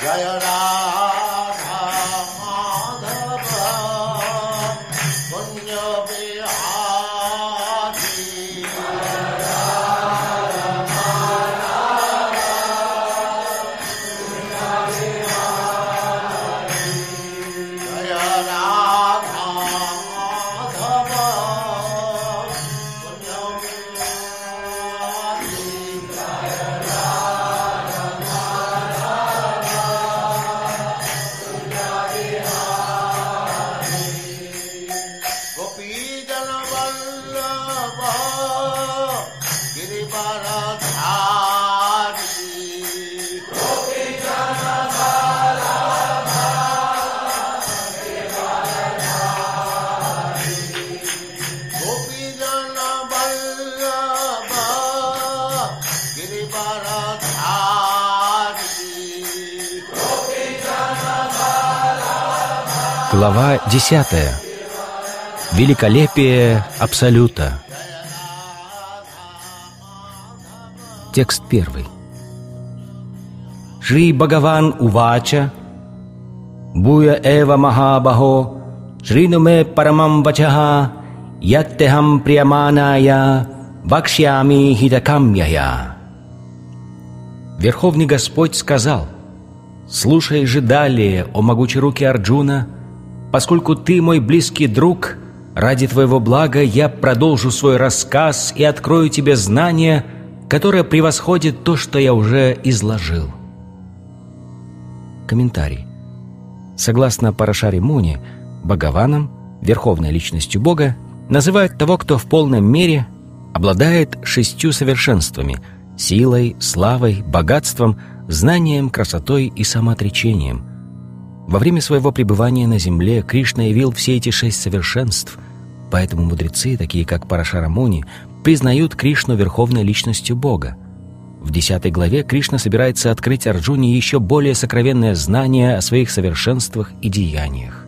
Jaya Ram. Глава 10. Великолепие Абсолюта. Текст первый. Шри Бхагаван Увача Буя Эва Махабахо Шринуме Парамам Вачаха Яттехам Прияманая Бакшьями Хитакамьяя Верховный Господь сказал «Слушай же далее, о могучей руки Арджуна, поскольку ты мой близкий друг, ради твоего блага я продолжу свой рассказ и открою тебе знание, которое превосходит то, что я уже изложил». Комментарий. Согласно Парашари Муни, Бхагаваном, верховной личностью Бога, называют того, кто в полном мере обладает шестью совершенствами – силой, славой, богатством, знанием, красотой и самоотречением. Во время своего пребывания на земле Кришна явил все эти шесть совершенств, поэтому мудрецы, такие как Парашара Муни, признают Кришну верховной личностью Бога. В 10 главе Кришна собирается открыть Арджуне еще более сокровенное знание о своих совершенствах и деяниях.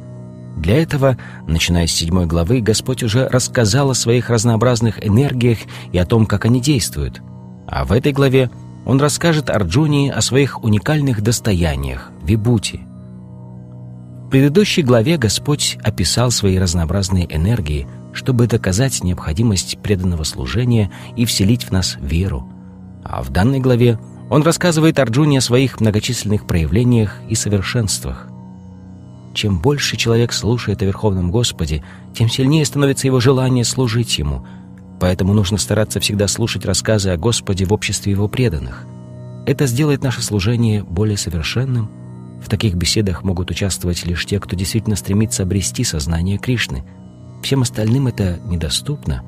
Для этого, начиная с 7 главы, Господь уже рассказал о своих разнообразных энергиях и о том, как они действуют. А в этой главе Он расскажет Арджуне о своих уникальных достояниях – вибути. Предыдущей главе Господь описал свои разнообразные энергии, чтобы доказать необходимость преданного служения и вселить в нас веру. А в данной главе Он рассказывает Арджуне о своих многочисленных проявлениях и совершенствах. Чем больше человек слушает о Верховном Господе, тем сильнее становится его желание служить Ему. Поэтому нужно стараться всегда слушать рассказы о Господе в обществе Его преданных. Это сделает наше служение более совершенным. В таких беседах могут участвовать лишь те, кто действительно стремится обрести сознание Кришны. Всем остальным это недоступно.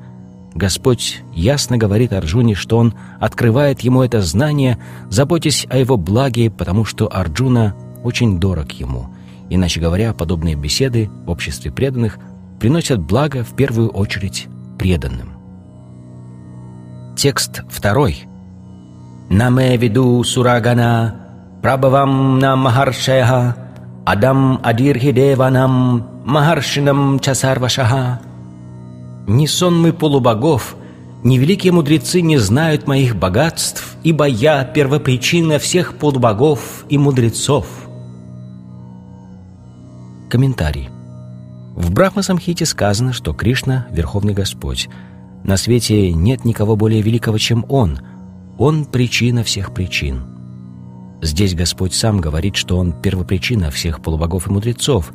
Господь ясно говорит Арджуне, что Он открывает ему это знание, заботясь о его благе, потому что Арджуна очень дорог ему – Иначе говоря, подобные беседы в обществе преданных приносят благо в первую очередь преданным. Текст второй. «Наме виду сурагана, прабавам на махаршеха, адам адирхидеванам, махаршинам часарвашаха». «Ни сонмы полубогов, ни великие мудрецы не знают моих богатств, ибо я первопричина всех полубогов и мудрецов». Комментарий. В Брахма-самхите сказано, что Кришна – Верховный Господь. На свете нет никого более великого, чем Он. Он – причина всех причин. Здесь Господь сам говорит, что Он – первопричина всех полубогов и мудрецов.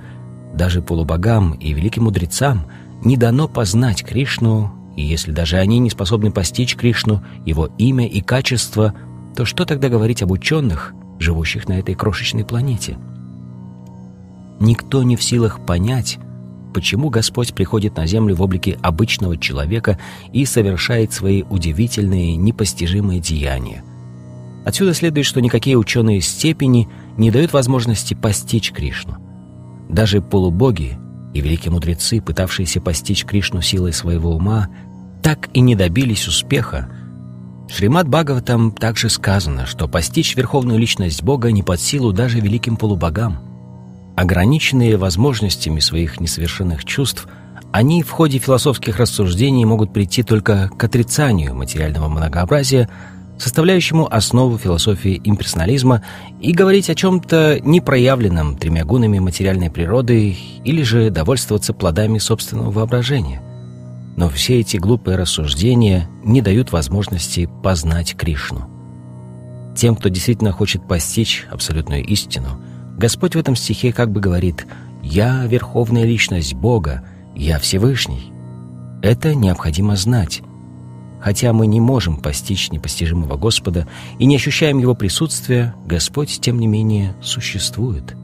Даже полубогам и великим мудрецам не дано познать Кришну, и если даже они не способны постичь Кришну, Его имя и качество, то что тогда говорить об ученых, живущих на этой крошечной планете – Никто не в силах понять, почему Господь приходит на землю в облике обычного человека и совершает свои удивительные, непостижимые деяния. Отсюда следует, что никакие ученые степени не дают возможности постичь Кришну. Даже полубоги и великие мудрецы, пытавшиеся постичь Кришну силой своего ума, так и не добились успеха. В Шримад Бхагаватам также сказано, что постичь верховную личность Бога не под силу даже великим полубогам – Ограниченные возможностями своих несовершенных чувств, они в ходе философских рассуждений могут прийти только к отрицанию материального многообразия, составляющему основу философии имперсонализма, и говорить о чем-то непроявленном тремя гунами материальной природы или же довольствоваться плодами собственного воображения. Но все эти глупые рассуждения не дают возможности познать Кришну. Тем, кто действительно хочет постичь абсолютную истину, Господь в этом стихе как бы говорит «Я — верховная личность Бога, я Всевышний». Это необходимо знать, Хотя мы не можем постичь непостижимого Господа и не ощущаем Его присутствия, Господь, тем не менее, существует.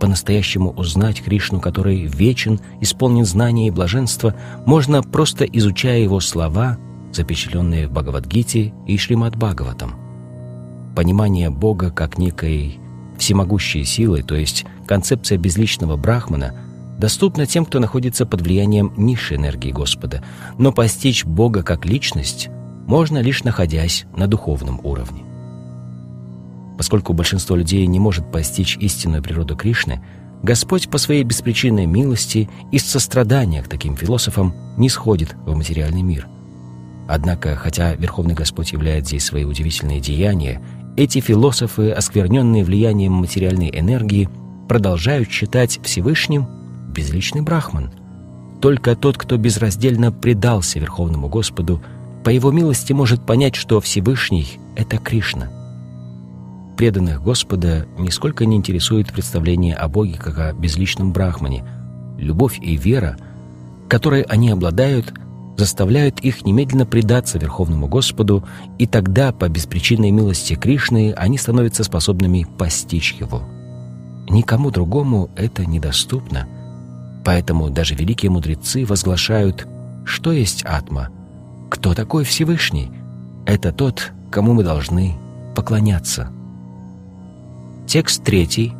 По-настоящему узнать Кришну, который вечен, исполнен знания и блаженства, можно просто изучая Его слова, запечатленные в Бхагавадгите и Шримад Бхагаватам. Понимание Бога как некой всемогущей силы, то есть концепция безличного брахмана – доступна тем, кто находится под влиянием низшей энергии Господа, но постичь Бога как личность можно лишь находясь на духовном уровне. Поскольку большинство людей не может постичь истинную природу Кришны, Господь по своей беспричинной милости и сострадания к таким философам не сходит в материальный мир. Однако, хотя Верховный Господь являет здесь свои удивительные деяния, эти философы, оскверненные влиянием материальной энергии, продолжают считать Всевышним безличный брахман. Только тот, кто безраздельно предался Верховному Господу, по его милости может понять, что Всевышний — это Кришна. Преданных Господа нисколько не интересует представление о Боге как о безличном брахмане. Любовь и вера, которой они обладают, заставляют их немедленно предаться Верховному Господу, и тогда, по беспричинной милости Кришны, они становятся способными постичь Его. Никому другому это недоступно — Поэтому даже великие мудрецы возглашают, что есть Атма, кто такой Всевышний. Это тот, кому мы должны поклоняться. Текст третий.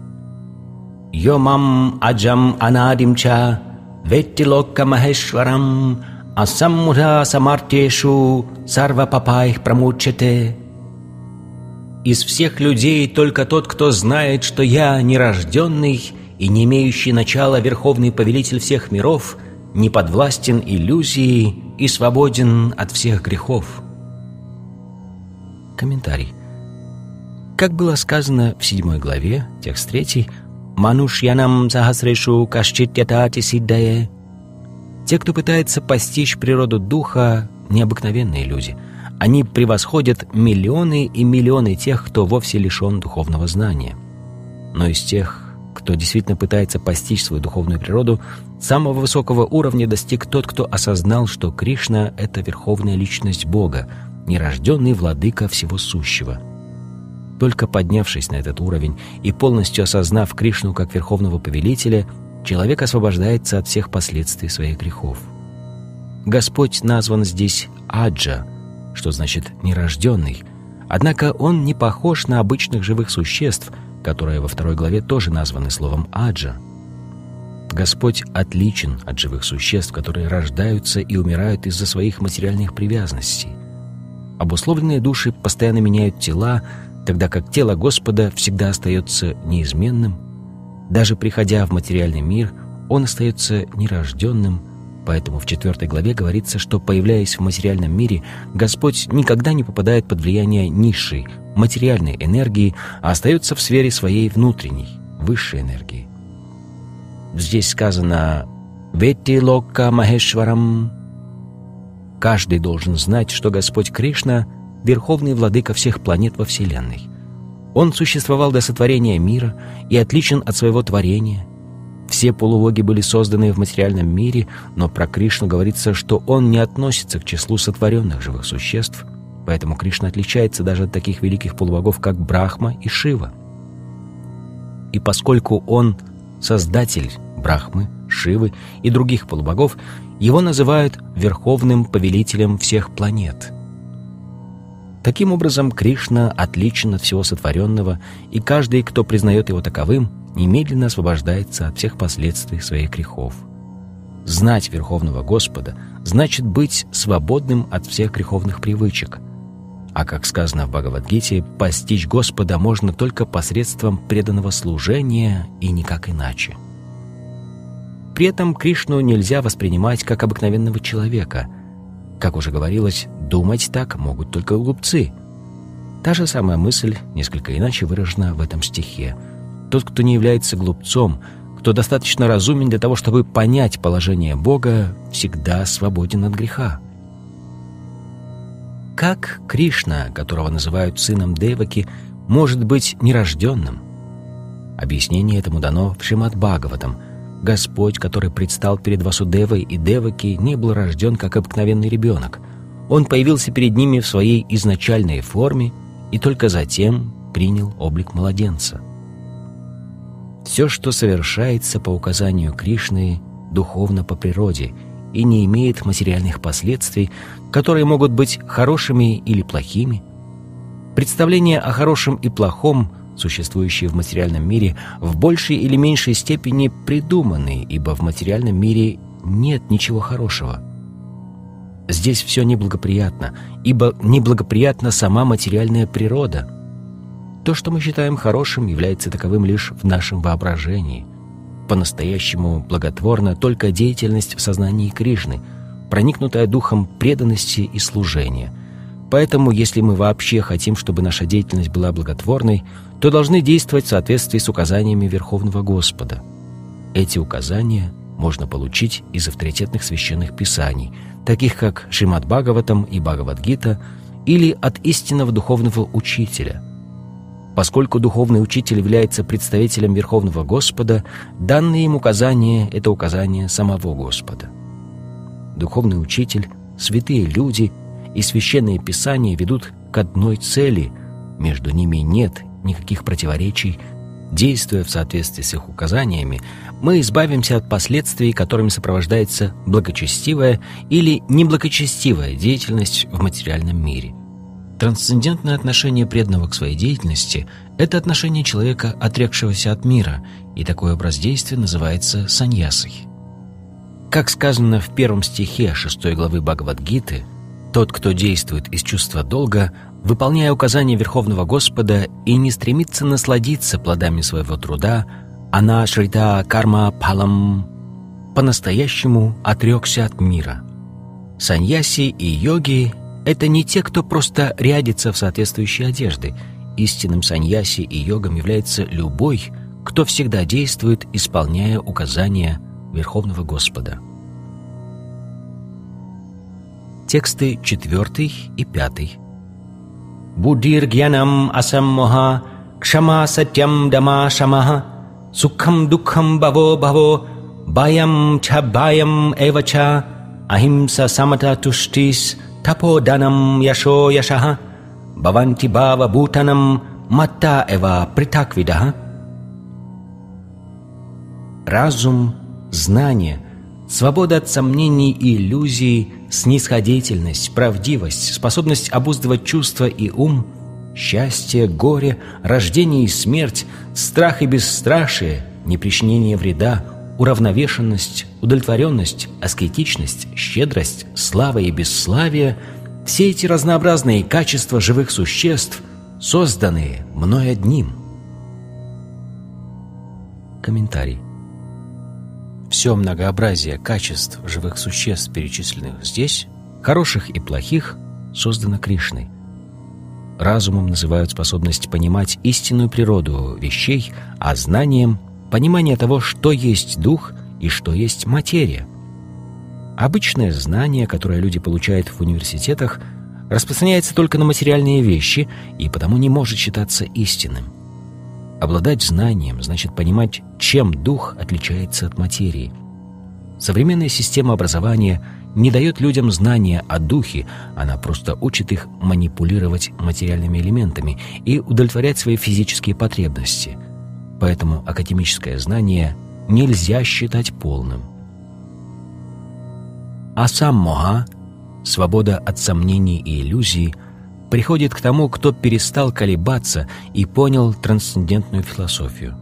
«Йомам аджам анадимча веттилокка махешварам асаммура самартешу сарва папайх прамучете». «Из всех людей только тот, кто знает, что я нерожденный, и не имеющий начала Верховный Повелитель всех миров не подвластен иллюзии и свободен от всех грехов. Комментарий. Как было сказано в седьмой главе, текст третий, «Манушьянам сахасрешу кашчитятати сиддае» Те, кто пытается постичь природу духа, необыкновенные люди. Они превосходят миллионы и миллионы тех, кто вовсе лишен духовного знания. Но из тех, кто действительно пытается постичь свою духовную природу, самого высокого уровня достиг тот, кто осознал, что Кришна — это верховная личность Бога, нерожденный владыка всего сущего. Только поднявшись на этот уровень и полностью осознав Кришну как верховного повелителя, человек освобождается от всех последствий своих грехов. Господь назван здесь Аджа, что значит «нерожденный», однако он не похож на обычных живых существ — которые во второй главе тоже названы словом «аджа». Господь отличен от живых существ, которые рождаются и умирают из-за своих материальных привязанностей. Обусловленные души постоянно меняют тела, тогда как тело Господа всегда остается неизменным. Даже приходя в материальный мир, он остается нерожденным, поэтому в четвертой главе говорится, что, появляясь в материальном мире, Господь никогда не попадает под влияние низшей, материальной энергии, а остается в сфере своей внутренней, высшей энергии. Здесь сказано «Ветти локка махешварам». Каждый должен знать, что Господь Кришна — верховный владыка всех планет во Вселенной. Он существовал до сотворения мира и отличен от своего творения. Все полувоги были созданы в материальном мире, но про Кришну говорится, что он не относится к числу сотворенных живых существ — Поэтому Кришна отличается даже от таких великих полубогов, как Брахма и Шива. И поскольку он создатель Брахмы, Шивы и других полубогов, его называют верховным повелителем всех планет. Таким образом, Кришна отличен от всего сотворенного, и каждый, кто признает его таковым, немедленно освобождается от всех последствий своих грехов. Знать Верховного Господа значит быть свободным от всех греховных привычек – а как сказано в Бхагавадгите, постичь Господа можно только посредством преданного служения и никак иначе. При этом Кришну нельзя воспринимать как обыкновенного человека. Как уже говорилось, думать так могут только глупцы. Та же самая мысль, несколько иначе выражена в этом стихе. Тот, кто не является глупцом, кто достаточно разумен для того, чтобы понять положение Бога, всегда свободен от греха. Как Кришна, которого называют сыном Деваки, может быть нерожденным? Объяснение этому дано в Шримад Бхагаватам. Господь, который предстал перед Васудевой и Деваки, не был рожден как обыкновенный ребенок. Он появился перед ними в своей изначальной форме и только затем принял облик младенца. Все, что совершается по указанию Кришны, духовно по природе и не имеет материальных последствий, которые могут быть хорошими или плохими. Представления о хорошем и плохом, существующие в материальном мире, в большей или меньшей степени придуманы, ибо в материальном мире нет ничего хорошего. Здесь все неблагоприятно, ибо неблагоприятна сама материальная природа. То, что мы считаем хорошим, является таковым лишь в нашем воображении. По-настоящему благотворна только деятельность в сознании Кришны – проникнутая духом преданности и служения. Поэтому, если мы вообще хотим, чтобы наша деятельность была благотворной, то должны действовать в соответствии с указаниями Верховного Господа. Эти указания можно получить из авторитетных священных писаний, таких как Шримад Бхагаватам и Бхагавадгита, или от истинного духовного учителя. Поскольку духовный учитель является представителем Верховного Господа, данные им указания — это указания самого Господа духовный учитель, святые люди и священные писания ведут к одной цели, между ними нет никаких противоречий. Действуя в соответствии с их указаниями, мы избавимся от последствий, которыми сопровождается благочестивая или неблагочестивая деятельность в материальном мире. Трансцендентное отношение преданного к своей деятельности – это отношение человека, отрекшегося от мира, и такой образ действия называется саньясой. Как сказано в первом стихе шестой главы Бхагавадгиты, «Тот, кто действует из чувства долга, выполняя указания Верховного Господа и не стремится насладиться плодами своего труда, она шрита карма палам по-настоящему отрекся от мира». Саньяси и йоги — это не те, кто просто рядится в соответствующей одежды. Истинным саньяси и йогом является любой, кто всегда действует, исполняя указания Верховного Господа. Тексты 4 и 5. Будир гьянам асаммоха, кшама сатьям дама шамаха, сукхам дукхам баво баво, баям ча баям эвача, ahimsa samata tushtis yasho yashaha bhavanti bhava bhutanam matta эва притаквидаха. Разум знание, свобода от сомнений и иллюзий, снисходительность, правдивость, способность обуздывать чувства и ум, счастье, горе, рождение и смерть, страх и бесстрашие, непричинение вреда, уравновешенность, удовлетворенность, аскетичность, щедрость, слава и бесславие – все эти разнообразные качества живых существ, созданные мной одним. Комментарий. Все многообразие качеств живых существ, перечисленных здесь, хороших и плохих, создано Кришной. Разумом называют способность понимать истинную природу вещей, а знанием — понимание того, что есть дух и что есть материя. Обычное знание, которое люди получают в университетах, распространяется только на материальные вещи и потому не может считаться истинным. Обладать знанием значит понимать, чем дух отличается от материи. Современная система образования не дает людям знания о духе, она просто учит их манипулировать материальными элементами и удовлетворять свои физические потребности. Поэтому академическое знание нельзя считать полным. А сам Моха, свобода от сомнений и иллюзий – приходит к тому, кто перестал колебаться и понял трансцендентную философию.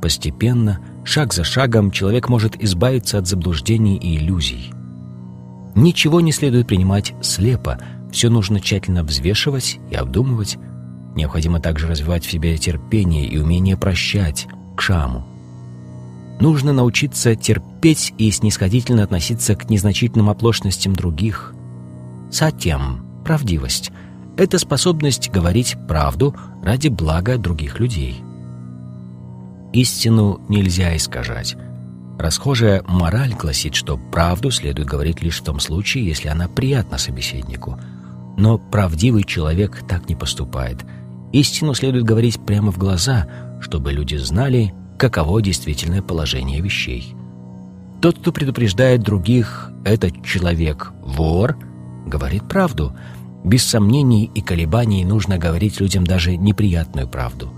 Постепенно, шаг за шагом, человек может избавиться от заблуждений и иллюзий. Ничего не следует принимать слепо, все нужно тщательно взвешивать и обдумывать. Необходимо также развивать в себе терпение и умение прощать, к шаму. Нужно научиться терпеть и снисходительно относиться к незначительным оплошностям других. Сатьям – правдивость –— это способность говорить правду ради блага других людей. Истину нельзя искажать. Расхожая мораль гласит, что правду следует говорить лишь в том случае, если она приятна собеседнику. Но правдивый человек так не поступает. Истину следует говорить прямо в глаза, чтобы люди знали, каково действительное положение вещей. Тот, кто предупреждает других «этот человек вор», говорит правду. Без сомнений и колебаний нужно говорить людям даже неприятную правду.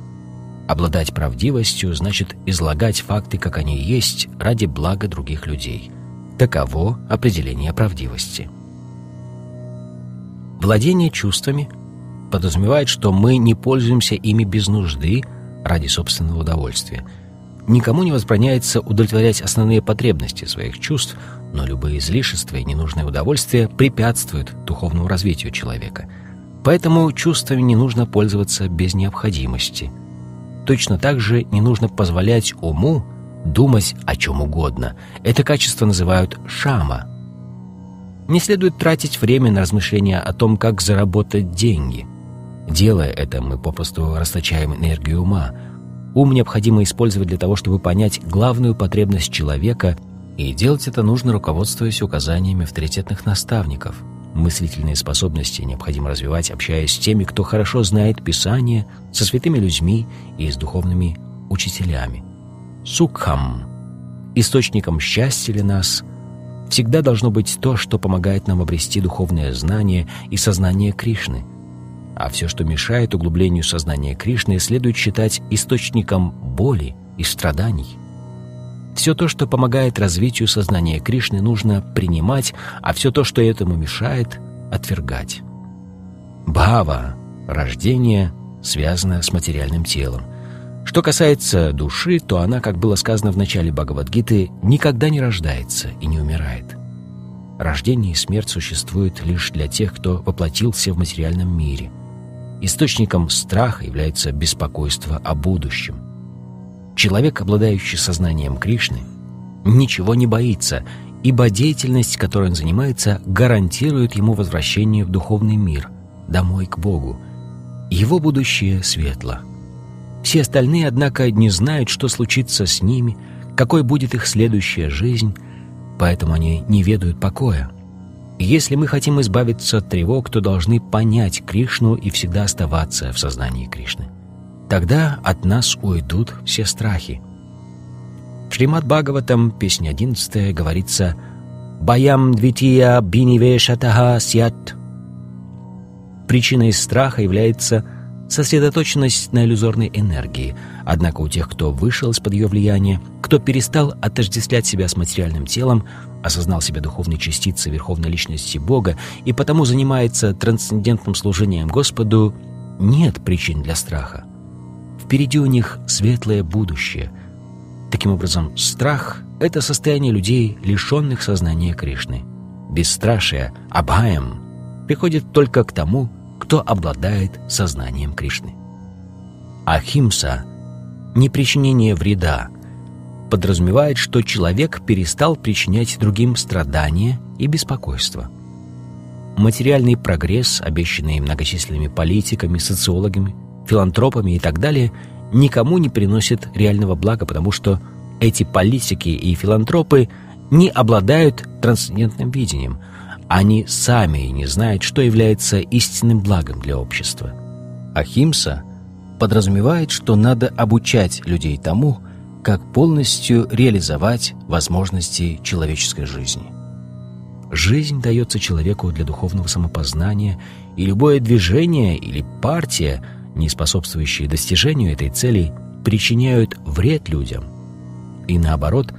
Обладать правдивостью значит излагать факты, как они есть, ради блага других людей. Таково определение правдивости. Владение чувствами подразумевает, что мы не пользуемся ими без нужды ради собственного удовольствия. Никому не возбраняется удовлетворять основные потребности своих чувств, но любые излишества и ненужные удовольствия препятствуют духовному развитию человека. Поэтому чувствами не нужно пользоваться без необходимости. Точно так же не нужно позволять уму думать о чем угодно. Это качество называют шама. Не следует тратить время на размышления о том, как заработать деньги. Делая это, мы попросту расточаем энергию ума. Ум необходимо использовать для того, чтобы понять главную потребность человека – и делать это нужно, руководствуясь указаниями авторитетных наставников. Мыслительные способности необходимо развивать, общаясь с теми, кто хорошо знает Писание, со святыми людьми и с духовными учителями. Сукхам – источником счастья для нас – всегда должно быть то, что помогает нам обрести духовное знание и сознание Кришны. А все, что мешает углублению сознания Кришны, следует считать источником боли и страданий – все то, что помогает развитию сознания Кришны, нужно принимать, а все то, что этому мешает, отвергать. Бхава – рождение, связано с материальным телом. Что касается души, то она, как было сказано в начале Бхагавадгиты, никогда не рождается и не умирает. Рождение и смерть существуют лишь для тех, кто воплотился в материальном мире. Источником страха является беспокойство о будущем. Человек, обладающий сознанием Кришны, ничего не боится, ибо деятельность, которой он занимается, гарантирует ему возвращение в духовный мир, домой к Богу. Его будущее светло. Все остальные, однако, не знают, что случится с ними, какой будет их следующая жизнь, поэтому они не ведают покоя. Если мы хотим избавиться от тревог, то должны понять Кришну и всегда оставаться в сознании Кришны. Тогда от нас уйдут все страхи. В Шримад Бхагаватам, песня 11, говорится «Баям двития бинивешатаха сят». Причиной страха является сосредоточенность на иллюзорной энергии. Однако у тех, кто вышел из-под ее влияния, кто перестал отождествлять себя с материальным телом, осознал себя духовной частицей Верховной Личности Бога и потому занимается трансцендентным служением Господу, нет причин для страха. Впереди у них светлое будущее. Таким образом, страх — это состояние людей, лишенных сознания Кришны. Бесстрашие, абхаям, приходит только к тому, кто обладает сознанием Кришны. Ахимса — непричинение вреда, подразумевает, что человек перестал причинять другим страдания и беспокойство. Материальный прогресс, обещанный многочисленными политиками, социологами, филантропами и так далее, никому не приносит реального блага, потому что эти политики и филантропы не обладают трансцендентным видением. Они сами не знают, что является истинным благом для общества. Ахимса подразумевает, что надо обучать людей тому, как полностью реализовать возможности человеческой жизни. Жизнь дается человеку для духовного самопознания, и любое движение или партия – не способствующие достижению этой цели, причиняют вред людям. И наоборот,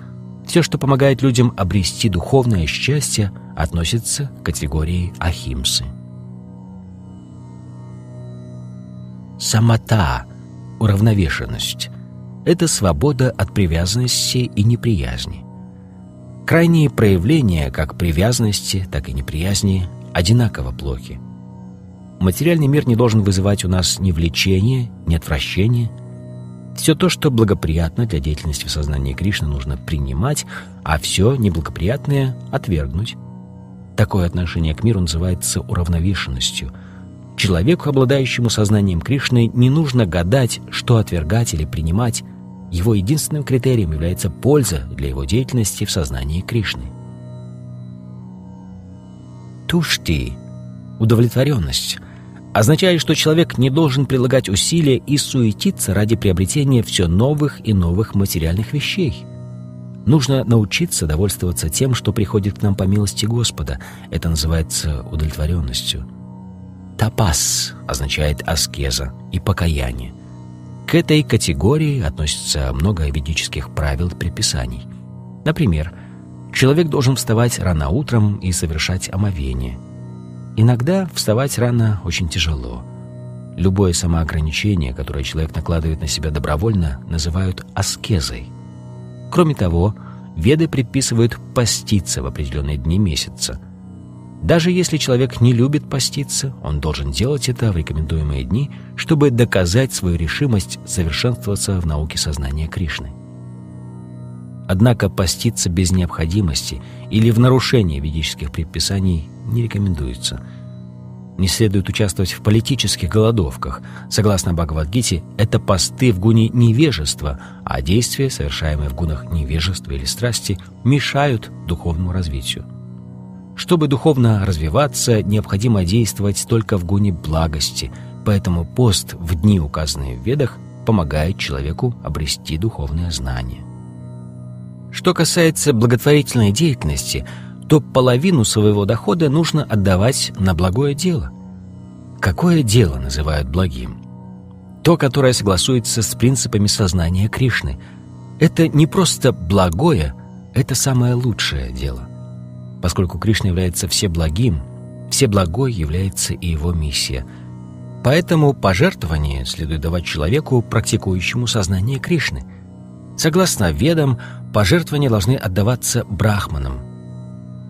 все, что помогает людям обрести духовное счастье, относится к категории ахимсы. Самота, уравновешенность – это свобода от привязанности и неприязни. Крайние проявления как привязанности, так и неприязни одинаково плохи. Материальный мир не должен вызывать у нас ни влечения, ни отвращения. Все то, что благоприятно для деятельности в сознании Кришны, нужно принимать, а все неблагоприятное — отвергнуть. Такое отношение к миру называется уравновешенностью. Человеку, обладающему сознанием Кришны, не нужно гадать, что отвергать или принимать. Его единственным критерием является польза для его деятельности в сознании Кришны. Тушти – удовлетворенность – означает, что человек не должен прилагать усилия и суетиться ради приобретения все новых и новых материальных вещей. Нужно научиться довольствоваться тем, что приходит к нам по милости Господа. Это называется удовлетворенностью. Тапас означает аскеза и покаяние. К этой категории относится много ведических правил и предписаний. Например, человек должен вставать рано утром и совершать омовение. Иногда вставать рано очень тяжело. Любое самоограничение, которое человек накладывает на себя добровольно, называют аскезой. Кроме того, веды предписывают поститься в определенные дни месяца – даже если человек не любит поститься, он должен делать это в рекомендуемые дни, чтобы доказать свою решимость совершенствоваться в науке сознания Кришны. Однако поститься без необходимости или в нарушении ведических предписаний не рекомендуется. Не следует участвовать в политических голодовках. Согласно Бхагавадгите, это посты в гуне невежества, а действия, совершаемые в гунах невежества или страсти, мешают духовному развитию. Чтобы духовно развиваться, необходимо действовать только в гуне благости, поэтому пост в дни, указанные в Ведах, помогает человеку обрести духовное знание. Что касается благотворительной деятельности, то половину своего дохода нужно отдавать на благое дело. Какое дело называют благим? То, которое согласуется с принципами сознания Кришны. Это не просто благое, это самое лучшее дело – Поскольку Кришна является всеблагим, всеблагой является и его миссия. Поэтому пожертвование следует давать человеку, практикующему сознание Кришны. Согласно ведам, пожертвования должны отдаваться брахманам.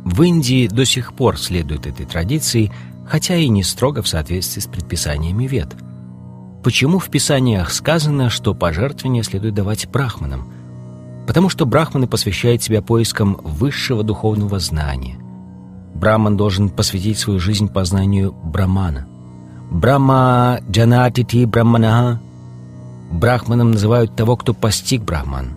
В Индии до сих пор следует этой традиции, хотя и не строго в соответствии с предписаниями вед. Почему в Писаниях сказано, что пожертвования следует давать брахманам? Потому что брахманы посвящают себя поискам высшего духовного знания. Браман должен посвятить свою жизнь познанию Брамана. Брахма джанатити браманаха. Брахманом называют того, кто постиг Брахман.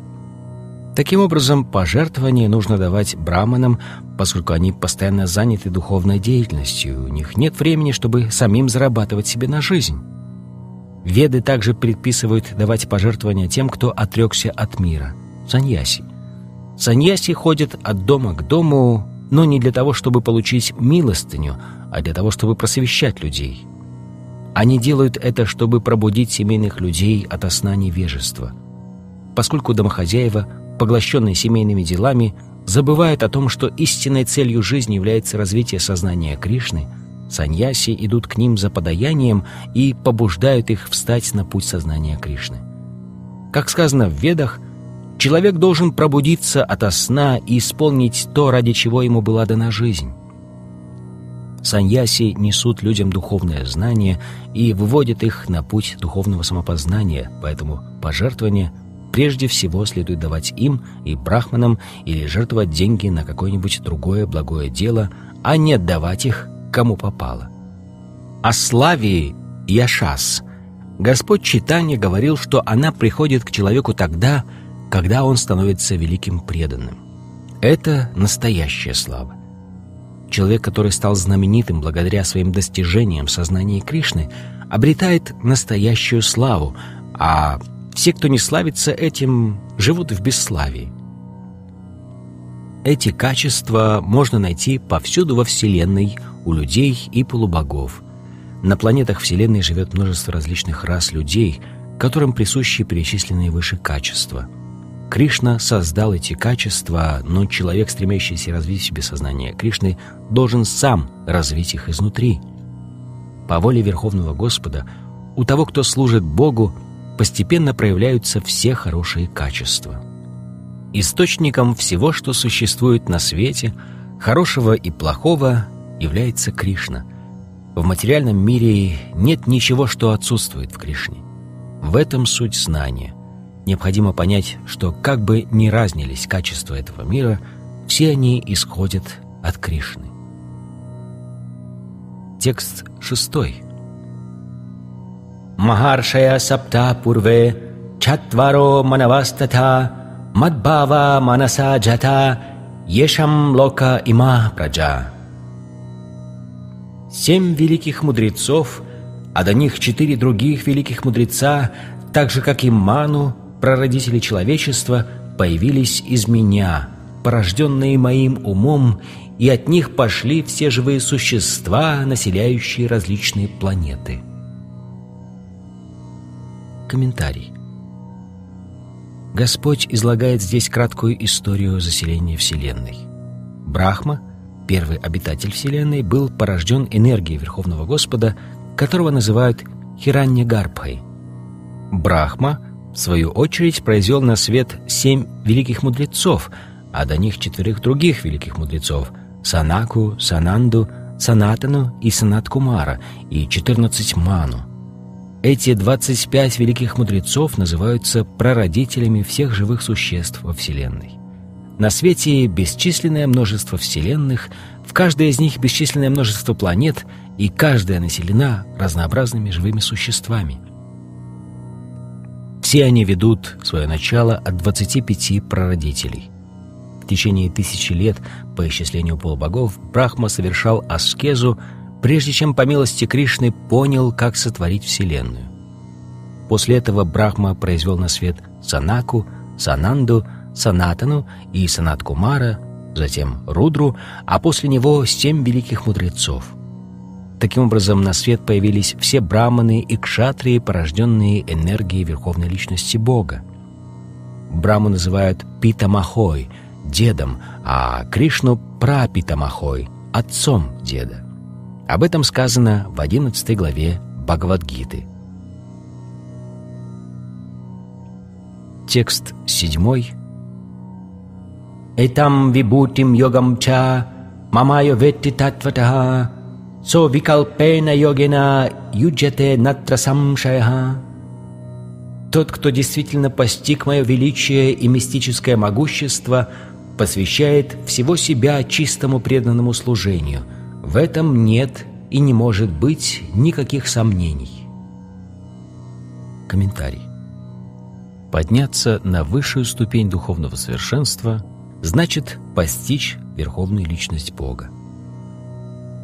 Таким образом, пожертвования нужно давать браманам, поскольку они постоянно заняты духовной деятельностью, у них нет времени, чтобы самим зарабатывать себе на жизнь. Веды также предписывают давать пожертвования тем, кто отрекся от мира – саньяси. Саньяси ходят от дома к дому, но не для того, чтобы получить милостыню, а для того, чтобы просвещать людей. Они делают это, чтобы пробудить семейных людей от сна невежества. Поскольку домохозяева, поглощенные семейными делами, забывают о том, что истинной целью жизни является развитие сознания Кришны, саньяси идут к ним за подаянием и побуждают их встать на путь сознания Кришны. Как сказано в Ведах, Человек должен пробудиться ото сна и исполнить то, ради чего ему была дана жизнь. Саньяси несут людям духовное знание и выводят их на путь духовного самопознания, поэтому пожертвования прежде всего следует давать им и брахманам или жертвовать деньги на какое-нибудь другое благое дело, а не отдавать их кому попало. О славе Яшас Господь Читания говорил, что она приходит к человеку тогда, когда он становится великим преданным. Это настоящая слава. Человек, который стал знаменитым благодаря своим достижениям в сознании Кришны, обретает настоящую славу, а все, кто не славится этим, живут в бесславии. Эти качества можно найти повсюду во Вселенной, у людей и полубогов. На планетах Вселенной живет множество различных рас людей, которым присущи перечисленные выше качества – Кришна создал эти качества, но человек, стремящийся развить в себе сознание Кришны, должен сам развить их изнутри. По воле Верховного Господа, у того, кто служит Богу, постепенно проявляются все хорошие качества. Источником всего, что существует на свете, хорошего и плохого, является Кришна. В материальном мире нет ничего, что отсутствует в Кришне. В этом суть знания. Необходимо понять, что как бы ни разнились качества этого мира, все они исходят от Кришны. Текст шестой. Махаршая сапта пурве Чатваро манавастата Мадбава манаса джата Ешам лока има праджа Семь великих мудрецов, а до них четыре других великих мудреца, так же, как и Ману, прародители человечества, появились из меня, порожденные моим умом, и от них пошли все живые существа, населяющие различные планеты. Комментарий. Господь излагает здесь краткую историю заселения Вселенной. Брахма, первый обитатель Вселенной, был порожден энергией Верховного Господа, которого называют Хиранья Гарбхой. Брахма, в свою очередь, произвел на свет семь великих мудрецов, а до них четверых других великих мудрецов – Санаку, Сананду, Санатану и Санаткумара, и четырнадцать Ману. Эти 25 великих мудрецов называются прародителями всех живых существ во Вселенной. На свете бесчисленное множество вселенных, в каждой из них бесчисленное множество планет, и каждая населена разнообразными живыми существами. Все они ведут свое начало от 25 прародителей. В течение тысячи лет, по исчислению полубогов, Брахма совершал аскезу – прежде чем по милости Кришны понял, как сотворить Вселенную. После этого Брахма произвел на свет Санаку, Сананду, Санатану и Санаткумара, затем Рудру, а после него семь великих мудрецов. Таким образом, на свет появились все браманы и кшатрии, порожденные энергией Верховной Личности Бога. Браму называют Питамахой, дедом, а Кришну – Прапитамахой, отцом деда. Об этом сказано в 11 главе Бхагавадгиты. Текст 7. «Этам вибутим йогам ча мамайо ветти татватаха со викалпена йогена юджате натра самшаяха». Тот, кто действительно постиг мое величие и мистическое могущество, посвящает всего себя чистому преданному служению – в этом нет и не может быть никаких сомнений. Комментарий. Подняться на высшую ступень духовного совершенства значит постичь верховную личность Бога.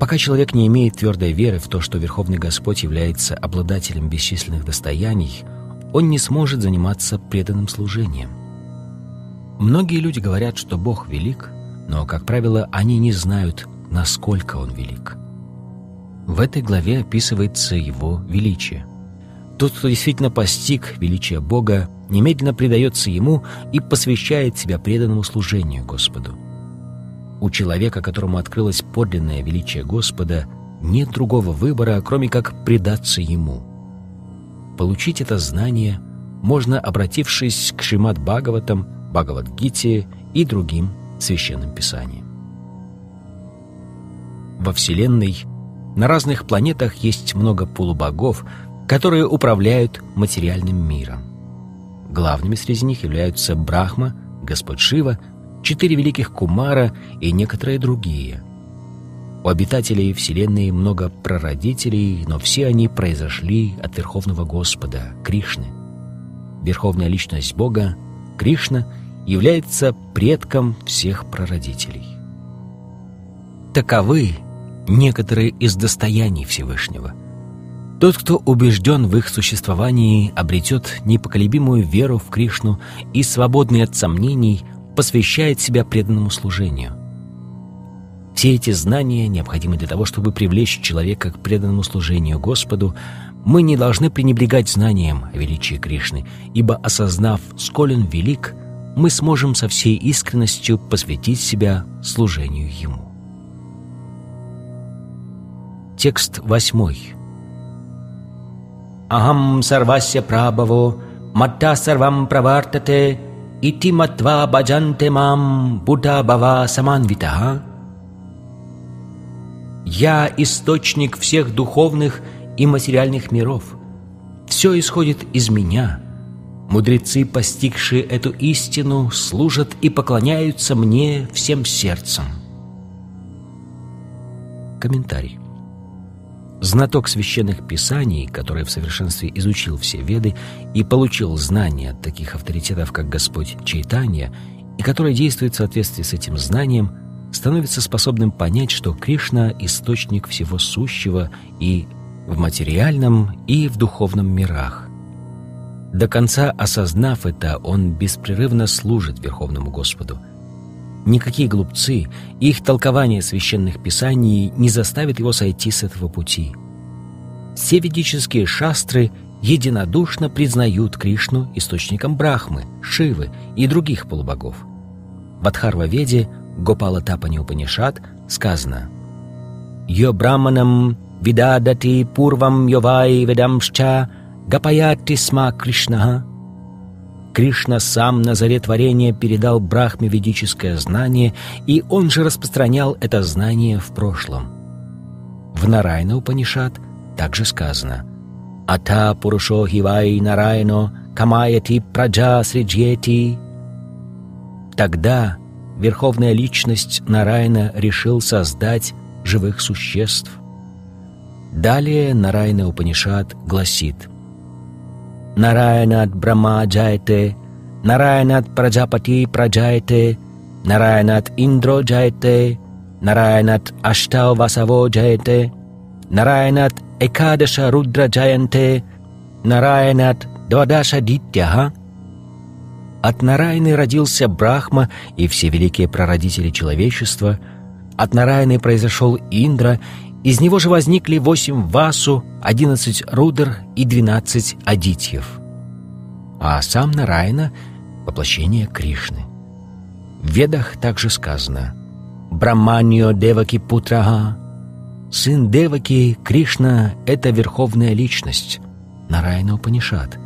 Пока человек не имеет твердой веры в то, что Верховный Господь является обладателем бесчисленных достояний, он не сможет заниматься преданным служением. Многие люди говорят, что Бог велик, но, как правило, они не знают, насколько Он велик. В этой главе описывается Его величие. Тот, кто действительно постиг величие Бога, немедленно предается Ему и посвящает себя преданному служению Господу. У человека, которому открылось подлинное величие Господа, нет другого выбора, кроме как предаться Ему. Получить это знание можно, обратившись к Шримад Бхагаватам, Бхагавадгите и другим священным писаниям. Во Вселенной на разных планетах есть много полубогов, которые управляют материальным миром. Главными среди них являются Брахма, Господь Шива, четыре великих Кумара и некоторые другие. У обитателей Вселенной много прародителей, но все они произошли от Верховного Господа, Кришны. Верховная личность Бога, Кришна, является предком всех прародителей. Таковы некоторые из достояний Всевышнего. Тот, кто убежден в их существовании, обретет непоколебимую веру в Кришну и, свободный от сомнений, посвящает себя преданному служению. Все эти знания необходимы для того, чтобы привлечь человека к преданному служению Господу. Мы не должны пренебрегать знанием о величии Кришны, ибо, осознав, сколь он велик, мы сможем со всей искренностью посвятить себя служению Ему. Текст восьмой. «Ахам сарвася прабаво, матта сарвам правартате, ити матва баджанте мам, будда бава саманвитаха». «Я источник всех духовных и материальных миров. Все исходит из меня». Мудрецы, постигшие эту истину, служат и поклоняются мне всем сердцем. Комментарий. Знаток священных писаний, который в совершенстве изучил все веды и получил знания от таких авторитетов, как Господь Чайтанья, и который действует в соответствии с этим знанием, становится способным понять, что Кришна — источник всего сущего и в материальном, и в духовном мирах. До конца осознав это, он беспрерывно служит Верховному Господу. Никакие глупцы, их толкование священных писаний не заставит его сойти с этого пути. Все ведические шастры единодушно признают Кришну источником Брахмы, Шивы и других полубогов. В Адхарва-веде Гопала Тапани Упанишат сказано «Йо браманам видадати пурвам йовай ведамшча гапаяти сма Кришнаха» Кришна сам на заре творения передал Брахме ведическое знание, и он же распространял это знание в прошлом. В Нарайна Упанишат также сказано «Ата Пурушо Хивай Нарайно Камаяти Праджа Сриджьети» Тогда Верховная Личность Нарайна решил создать живых существ. Далее Нарайна Упанишат гласит Нараянат Брахма Джайте, Нараянат Праджапати Праджайте, Нараянат Индро Джайте, Нараянат Аштау Васаво Джайте, Нараянат Экадаша Рудра Джаянте, Нараянат Двадаша Дитяха — от Нараяны родился Брахма и все великие прародители человечества. От Нараяны произошел Индра, из него же возникли восемь Васу, одиннадцать Рудр и двенадцать Адитьев. А сам Нараяна — воплощение Кришны. В Ведах также сказано «Браманьо Деваки Путрага» Сын Деваки, Кришна — это верховная личность. Нараяна Упанишат.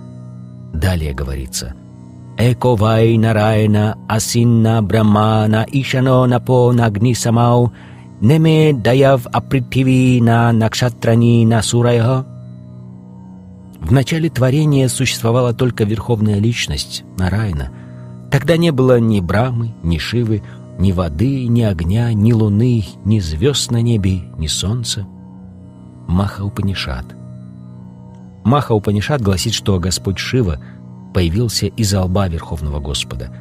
Далее говорится — Эковай Нарайна Асинна Брамана Ишано Напо Нагни Самау Неме Даяв Апритиви на Накшатрани на Сурайха. В начале творения существовала только Верховная Личность, Нарайна. Тогда не было ни Брамы, ни Шивы, ни воды, ни огня, ни луны, ни звезд на небе, ни солнца. Маха Упанишат. Маха Упанишат гласит, что Господь Шива — появился из-за лба Верховного Господа.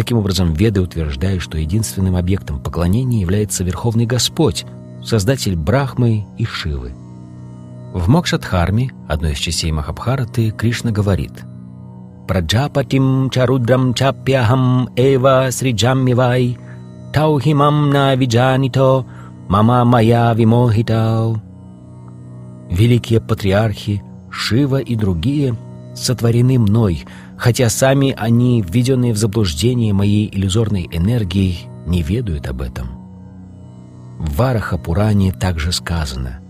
Таким образом, Веды утверждают, что единственным объектом поклонения является Верховный Господь, Создатель Брахмы и Шивы. В Мокшатхарме, одной из частей Махабхараты, Кришна говорит «Праджапатим чарудрам чапьяхам эва сриджаммивай таухимам на виджанито мама моя вимохитау». Великие патриархи, Шива и другие – сотворены мной, хотя сами они, введенные в заблуждение моей иллюзорной энергией, не ведают об этом. В Вараха Пуране также сказано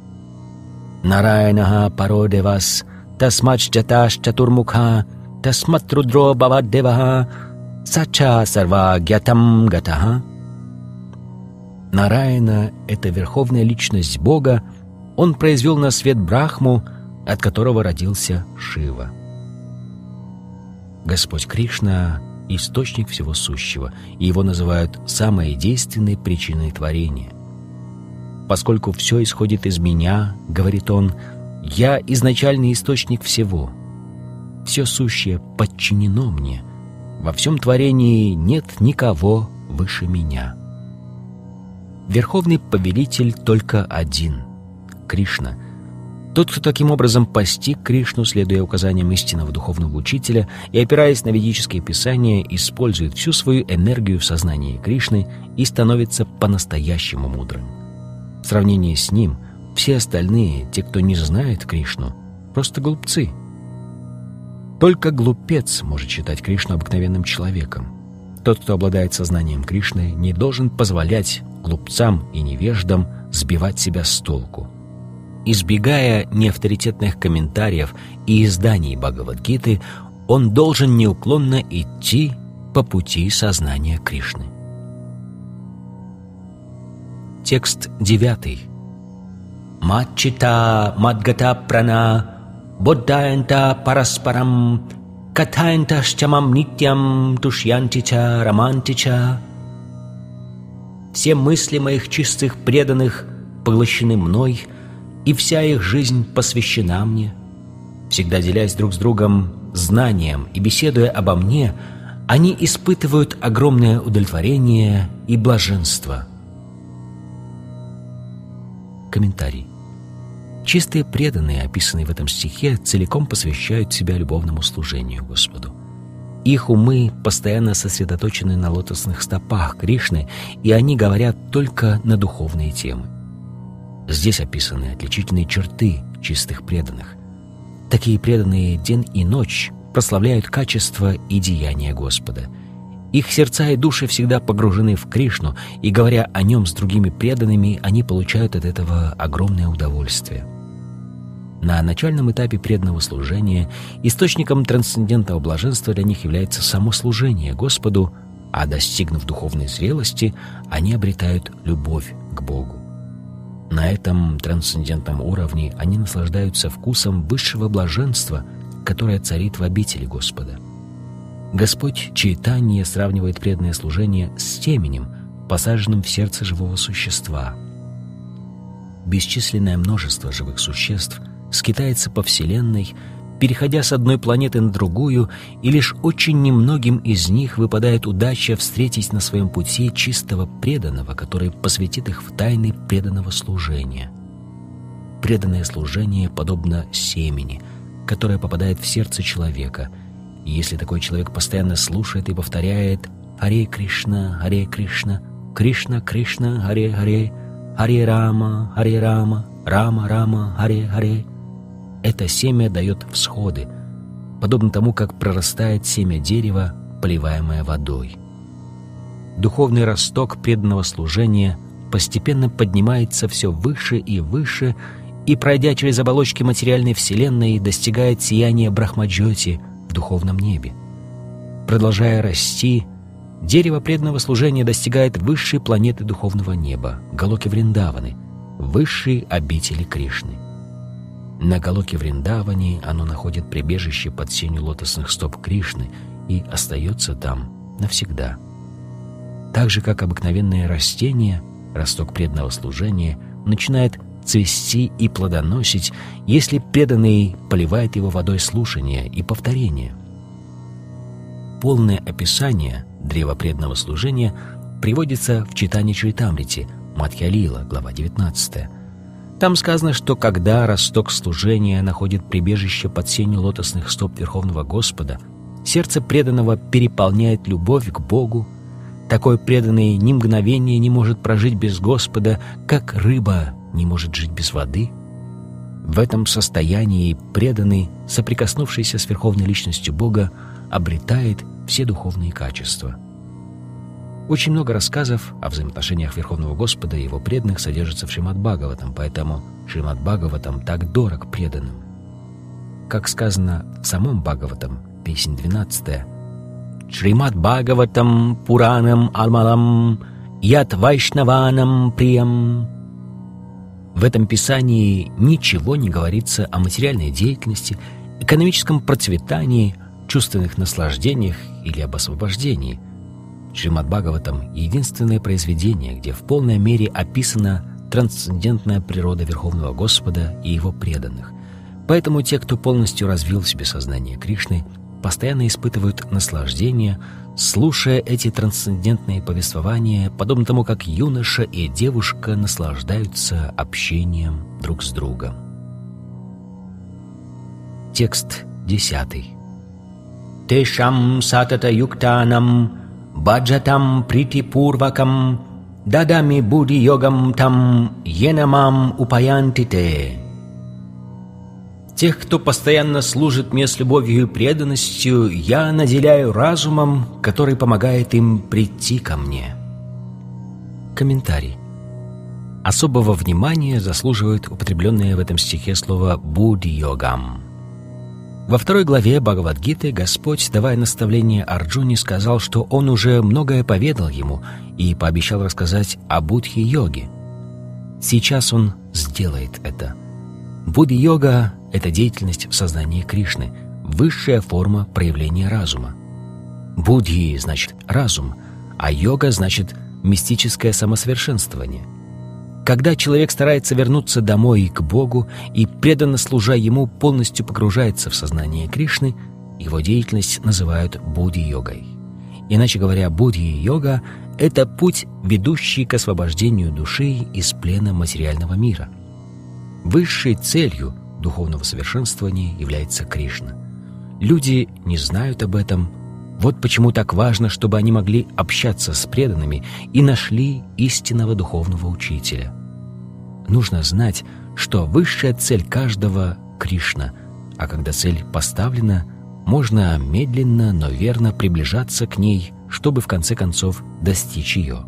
«Нарайнага пародевас тасмач джаташ чатурмукха тасматрудро баваддеваха сача сарва гятам гатаха» Нарайна — это верховная личность Бога, он произвел на свет Брахму, от которого родился Шива. Господь Кришна — источник всего сущего, и его называют самой действенной причиной творения. «Поскольку все исходит из меня, — говорит он, — я изначальный источник всего. Все сущее подчинено мне. Во всем творении нет никого выше меня». Верховный повелитель только один — Кришна — тот, кто таким образом постиг Кришну, следуя указаниям истинного духовного учителя и опираясь на ведические писания, использует всю свою энергию в сознании Кришны и становится по-настоящему мудрым. В сравнении с ним все остальные, те, кто не знает Кришну, просто глупцы. Только глупец может считать Кришну обыкновенным человеком. Тот, кто обладает сознанием Кришны, не должен позволять глупцам и невеждам сбивать себя с толку – Избегая неавторитетных комментариев и изданий Бхагавадгиты, он должен неуклонно идти по пути сознания Кришны. Текст девятый. Матчита мадгата прана боддаянта параспарам катаянта штамам нитям тушьянтича романтича Все мысли моих чистых преданных поглощены мной — и вся их жизнь посвящена мне. Всегда делясь друг с другом знанием и беседуя обо мне, они испытывают огромное удовлетворение и блаженство. Комментарий. Чистые преданные, описанные в этом стихе, целиком посвящают себя любовному служению Господу. Их умы постоянно сосредоточены на лотосных стопах Кришны, и они говорят только на духовные темы. Здесь описаны отличительные черты чистых преданных. Такие преданные день и ночь прославляют качество и деяния Господа. Их сердца и души всегда погружены в Кришну, и, говоря о нем с другими преданными, они получают от этого огромное удовольствие. На начальном этапе преданного служения источником трансцендентного блаженства для них является само служение Господу, а достигнув духовной зрелости, они обретают любовь к Богу. На этом трансцендентном уровне они наслаждаются вкусом высшего блаженства, которое царит в обители Господа. Господь Чайтанья сравнивает преданное служение с теменем, посаженным в сердце живого существа. Бесчисленное множество живых существ – скитается по Вселенной, переходя с одной планеты на другую, и лишь очень немногим из них выпадает удача встретить на своем пути чистого преданного, который посвятит их в тайны преданного служения. Преданное служение подобно семени, которое попадает в сердце человека. И если такой человек постоянно слушает и повторяет «Харе Кришна, Харе Кришна, Кришна, Кришна, Харе Харе, Харе Рама, Харе Рама, Рама, Рама, Харе Харе», это семя дает всходы, подобно тому, как прорастает семя дерева, поливаемое водой. Духовный росток преданного служения постепенно поднимается все выше и выше и, пройдя через оболочки материальной вселенной, достигает сияния Брахмаджоти в духовном небе. Продолжая расти, дерево преданного служения достигает высшей планеты духовного неба, Галоки Вриндаваны, высшей обители Кришны. На Галоке Вриндаване оно находит прибежище под сенью лотосных стоп Кришны и остается там навсегда. Так же, как обыкновенное растение, росток преданного служения начинает цвести и плодоносить, если преданный поливает его водой слушания и повторения. Полное описание древа преданного служения приводится в читании Чайтамрити, Матхья глава 19 там сказано, что когда росток служения находит прибежище под сенью лотосных стоп Верховного Господа, сердце преданного переполняет любовь к Богу. Такой преданный ни мгновения не может прожить без Господа, как рыба не может жить без воды. В этом состоянии преданный, соприкоснувшийся с Верховной Личностью Бога, обретает все духовные качества – очень много рассказов о взаимоотношениях Верховного Господа и его преданных содержится в Шримад Бхагаватам, поэтому Шримад Бхагаватам так дорог преданным. Как сказано в самом Бхагаватам, песнь 12 Шримад Бхагаватам Пуранам Алмалам Ят Вайшнаванам Приям В этом писании ничего не говорится о материальной деятельности, экономическом процветании, чувственных наслаждениях или об освобождении – Шримад Бхагаватам — единственное произведение, где в полной мере описана трансцендентная природа Верховного Господа и Его преданных. Поэтому те, кто полностью развил в себе сознание Кришны, постоянно испытывают наслаждение, слушая эти трансцендентные повествования, подобно тому, как юноша и девушка наслаждаются общением друг с другом. Текст десятый. «Тешам сатата юктанам Баджатам притипурвакам дадами буди йогам там енамам упаянтите. Тех, кто постоянно служит мне с любовью и преданностью, я наделяю разумом, который помогает им прийти ко мне. Комментарий. Особого внимания заслуживает употребленное в этом стихе слово «буди-йогам». Во второй главе Бхагавадгиты Господь, давая наставление Арджуне, сказал, что Он уже многое поведал ему и пообещал рассказать о будхи-йоге. Сейчас Он сделает это. Будхи-йога — это деятельность в сознании Кришны, высшая форма проявления разума. Будхи значит разум, а йога значит мистическое самосовершенствование. Когда человек старается вернуться домой к Богу и, преданно служа Ему, полностью погружается в сознание Кришны, его деятельность называют будди-йогой. Иначе говоря, будди-йога — это путь, ведущий к освобождению души из плена материального мира. Высшей целью духовного совершенствования является Кришна. Люди не знают об этом, вот почему так важно, чтобы они могли общаться с преданными и нашли истинного духовного учителя. Нужно знать, что высшая цель каждого — Кришна, а когда цель поставлена, можно медленно, но верно приближаться к ней, чтобы в конце концов достичь ее.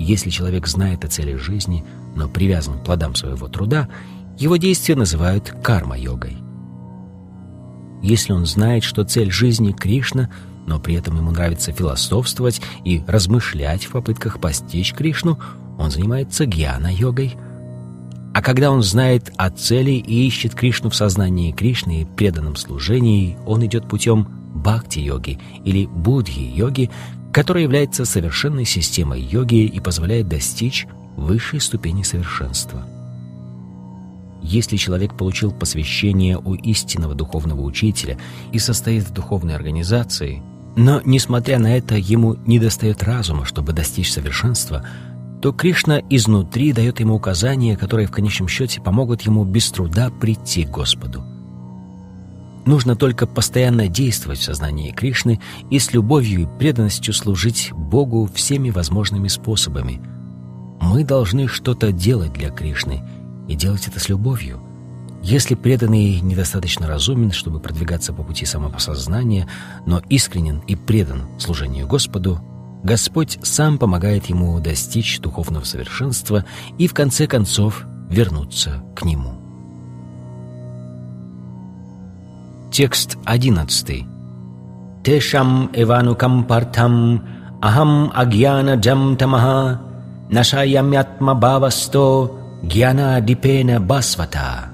Если человек знает о цели жизни, но привязан к плодам своего труда, его действия называют карма-йогой. Если он знает, что цель жизни — Кришна, но при этом ему нравится философствовать и размышлять в попытках постичь Кришну, он занимается гьяна-йогой. А когда он знает о цели и ищет Кришну в сознании Кришны и преданном служении, он идет путем бхакти-йоги или будхи-йоги, которая является совершенной системой йоги и позволяет достичь высшей ступени совершенства. Если человек получил посвящение у истинного духовного учителя и состоит в духовной организации, но, несмотря на это, ему недостает разума, чтобы достичь совершенства, то Кришна изнутри дает ему указания, которые в конечном счете помогут ему без труда прийти к Господу. Нужно только постоянно действовать в сознании Кришны и с любовью и преданностью служить Богу всеми возможными способами. Мы должны что-то делать для Кришны – и делать это с любовью. Если преданный недостаточно разумен, чтобы продвигаться по пути самопосознания, но искренен и предан служению Господу, Господь сам помогает ему достичь духовного совершенства и в конце концов вернуться к Нему. Текст одиннадцатый. Тешам эванукам партам ахам агьяна джам тамаха нашаямятма бавасто Гьяна Дипена Басвата.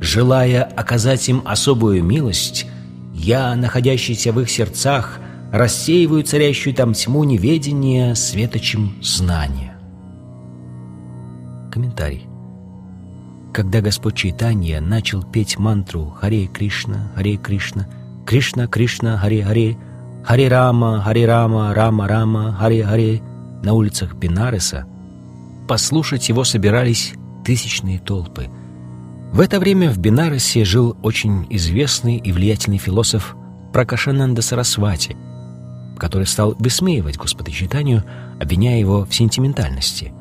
Желая оказать им особую милость, я, находящийся в их сердцах, рассеиваю царящую там тьму неведения светочем знания. Комментарий. Когда Господь Чайтанья начал петь мантру «Харе Кришна, Харе Кришна, Кришна Кришна, Харе Харе, Харе Рама, Харе Рама, Рама Рама, Харе Харе» на улицах Бенареса, послушать его собирались тысячные толпы. В это время в Бенарасе жил очень известный и влиятельный философ Пракашананда Сарасвати, который стал высмеивать Господа Читанию, обвиняя его в сентиментальности.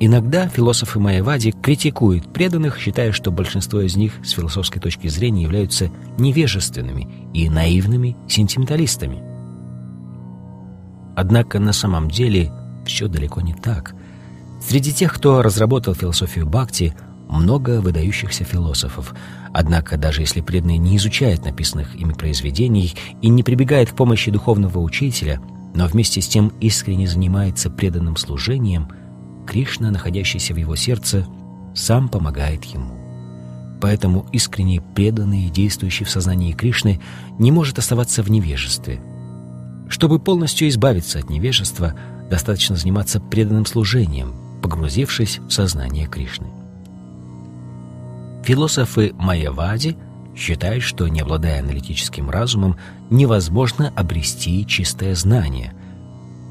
Иногда философы Майявади критикуют преданных, считая, что большинство из них с философской точки зрения являются невежественными и наивными сентименталистами. Однако на самом деле все далеко не так. Среди тех, кто разработал философию Бхакти, много выдающихся философов. Однако, даже если преданный не изучает написанных ими произведений и не прибегает к помощи духовного учителя, но вместе с тем искренне занимается преданным служением, Кришна, находящийся в его сердце, сам помогает ему. Поэтому искренне преданный действующий в сознании Кришны не может оставаться в невежестве. Чтобы полностью избавиться от невежества, достаточно заниматься преданным служением – погрузившись в сознание Кришны. Философы Майявади считают, что, не обладая аналитическим разумом, невозможно обрести чистое знание.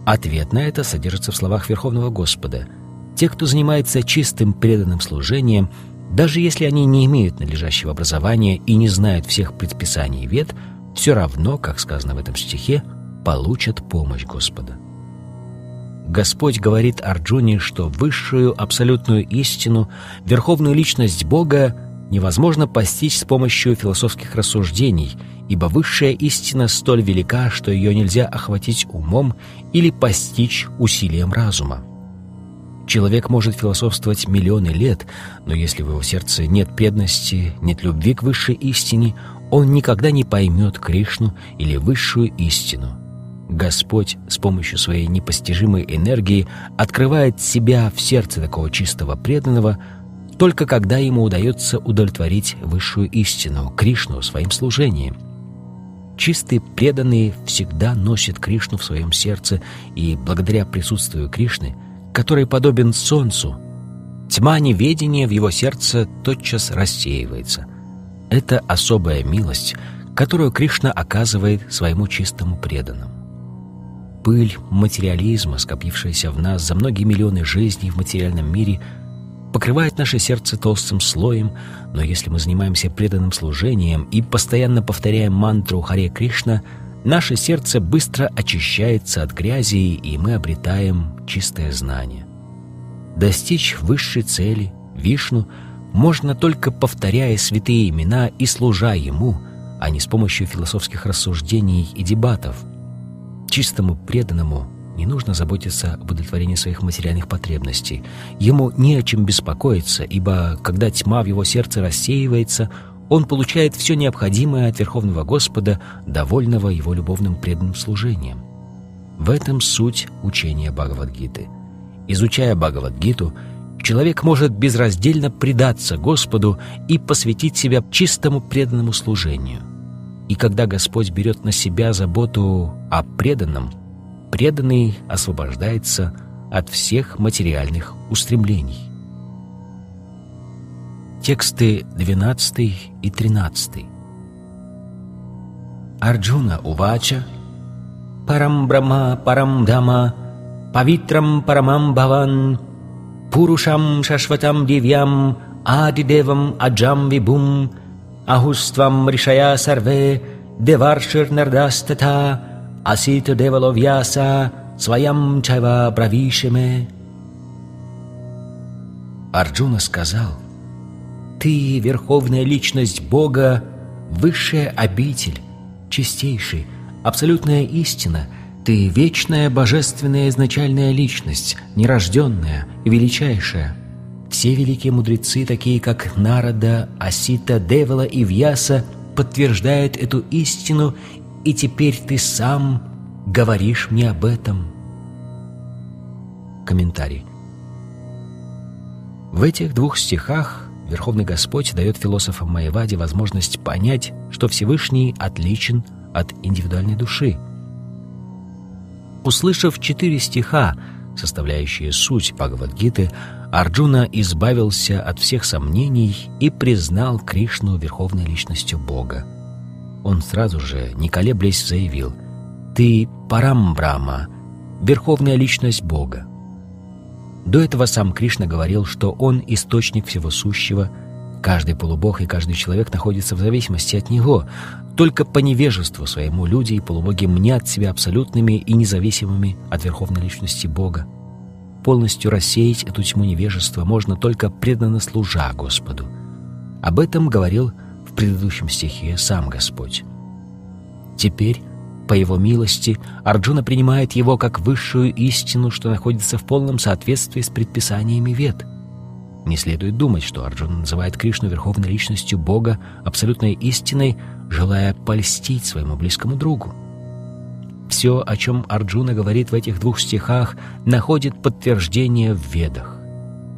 Ответ на это содержится в словах Верховного Господа. Те, кто занимается чистым преданным служением, даже если они не имеют надлежащего образования и не знают всех предписаний вет, все равно, как сказано в этом стихе, получат помощь Господа. Господь говорит Арджуне, что высшую абсолютную истину, верховную личность Бога невозможно постичь с помощью философских рассуждений, ибо высшая истина столь велика, что ее нельзя охватить умом или постичь усилием разума. Человек может философствовать миллионы лет, но если в его сердце нет преданности, нет любви к высшей истине, он никогда не поймет Кришну или высшую истину – Господь с помощью своей непостижимой энергии открывает себя в сердце такого чистого преданного, только когда ему удается удовлетворить высшую истину, Кришну, своим служением. Чистые преданные всегда носят Кришну в своем сердце, и благодаря присутствию Кришны, который подобен солнцу, тьма неведения в его сердце тотчас рассеивается. Это особая милость, которую Кришна оказывает своему чистому преданному. Пыль материализма, скопившаяся в нас за многие миллионы жизней в материальном мире – покрывает наше сердце толстым слоем, но если мы занимаемся преданным служением и постоянно повторяем мантру Харе Кришна, наше сердце быстро очищается от грязи, и мы обретаем чистое знание. Достичь высшей цели, Вишну, можно только повторяя святые имена и служа Ему, а не с помощью философских рассуждений и дебатов. Чистому преданному не нужно заботиться об удовлетворении своих материальных потребностей. Ему не о чем беспокоиться, ибо когда тьма в его сердце рассеивается, он получает все необходимое от Верховного Господа, довольного его любовным преданным служением. В этом суть учения Бхагавадгиты. Изучая Бхагавадгиту, человек может безраздельно предаться Господу и посвятить себя чистому преданному служению. И когда Господь берет на себя заботу о преданном – преданный освобождается от всех материальных устремлений. Тексты 12 и 13. Арджуна Увача Парам Брахма Парам Дама Павитрам Парамам Бхаван Пурушам Шашватам Дивьям Адидевам Аджам Вибум Ахуствам Ришая Сарве Деваршир Нардастата Асита Деваловьяса Своям Чайва Бравишеме. Арджуна сказал, «Ты, верховная личность Бога, высшая обитель, чистейший, абсолютная истина, ты вечная божественная изначальная личность, нерожденная величайшая. Все великие мудрецы, такие как Нарада, Асита, Девала и Вьяса, подтверждают эту истину и теперь ты сам говоришь мне об этом. Комментарий. В этих двух стихах Верховный Господь дает философам Майяваде возможность понять, что Всевышний отличен от индивидуальной души. Услышав четыре стиха, составляющие суть Бхагавадгиты, Арджуна избавился от всех сомнений и признал Кришну верховной личностью Бога он сразу же, не колеблясь, заявил «Ты Парамбрама, верховная личность Бога». До этого сам Кришна говорил, что он источник всего сущего, каждый полубог и каждый человек находится в зависимости от него. Только по невежеству своему люди и полубоги мнят себя абсолютными и независимыми от верховной личности Бога. Полностью рассеять эту тьму невежества можно только преданно служа Господу. Об этом говорил Кришна предыдущем стихе сам Господь. Теперь, по его милости, Арджуна принимает его как высшую истину, что находится в полном соответствии с предписаниями Вед. Не следует думать, что Арджуна называет Кришну верховной личностью Бога, абсолютной истиной, желая польстить своему близкому другу. Все, о чем Арджуна говорит в этих двух стихах, находит подтверждение в Ведах.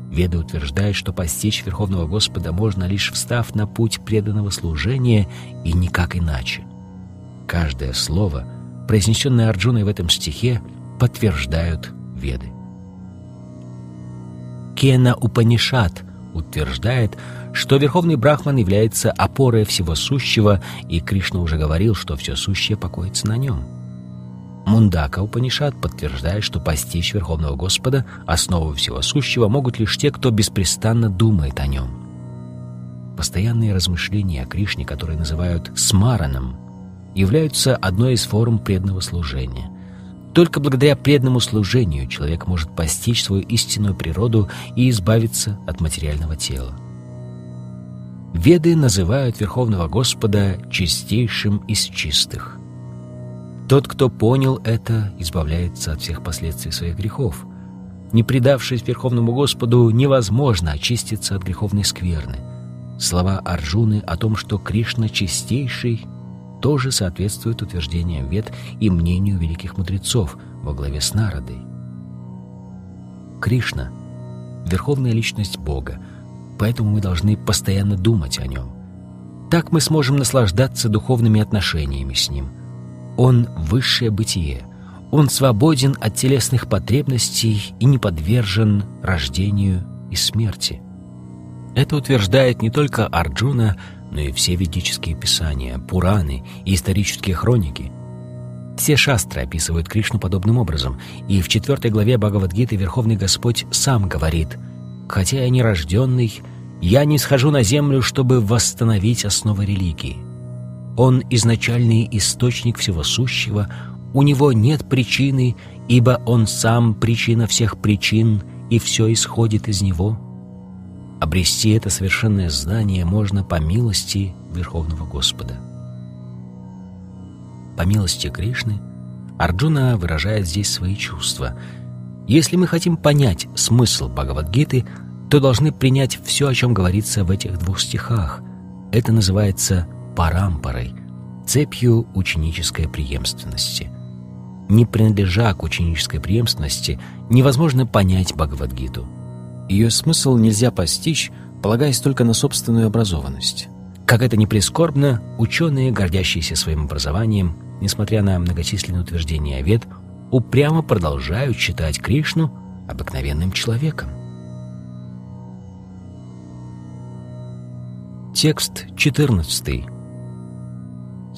Веда утверждает, что постичь Верховного Господа можно лишь встав на путь преданного служения и никак иначе. Каждое слово, произнесенное Арджуной в этом стихе, подтверждают Веды. Кена Упанишат утверждает, что Верховный Брахман является опорой всего сущего, и Кришна уже говорил, что все сущее покоится на нем – Мундака Упанишат подтверждает, что постичь Верховного Господа, основу всего сущего, могут лишь те, кто беспрестанно думает о нем. Постоянные размышления о Кришне, которые называют смараном, являются одной из форм преданного служения. Только благодаря преданному служению человек может постичь свою истинную природу и избавиться от материального тела. Веды называют Верховного Господа чистейшим из чистых. Тот, кто понял это, избавляется от всех последствий своих грехов. Не предавшись Верховному Господу, невозможно очиститься от греховной скверны. Слова Арджуны о том, что Кришна чистейший, тоже соответствуют утверждениям Вед и мнению великих мудрецов во главе с Народой. Кришна — верховная личность Бога, поэтому мы должны постоянно думать о нем. Так мы сможем наслаждаться духовными отношениями с Ним. Он — высшее бытие. Он свободен от телесных потребностей и не подвержен рождению и смерти. Это утверждает не только Арджуна, но и все ведические писания, Пураны и исторические хроники. Все шастры описывают Кришну подобным образом, и в четвертой главе Бхагавадгиты Верховный Господь сам говорит «Хотя я не рожденный, я не схожу на землю, чтобы восстановить основы религии. Он изначальный источник всего сущего, у него нет причины, ибо он сам причина всех причин, и все исходит из него». Обрести это совершенное знание можно по милости Верховного Господа. По милости Кришны Арджуна выражает здесь свои чувства. Если мы хотим понять смысл Бхагавадгиты, то должны принять все, о чем говорится в этих двух стихах. Это называется парампарой, цепью ученической преемственности. Не принадлежа к ученической преемственности, невозможно понять Бхагавадгиту – ее смысл нельзя постичь, полагаясь только на собственную образованность. Как это ни прискорбно, ученые, гордящиеся своим образованием, несмотря на многочисленные утверждения вед, упрямо продолжают считать Кришну обыкновенным человеком. Текст 14.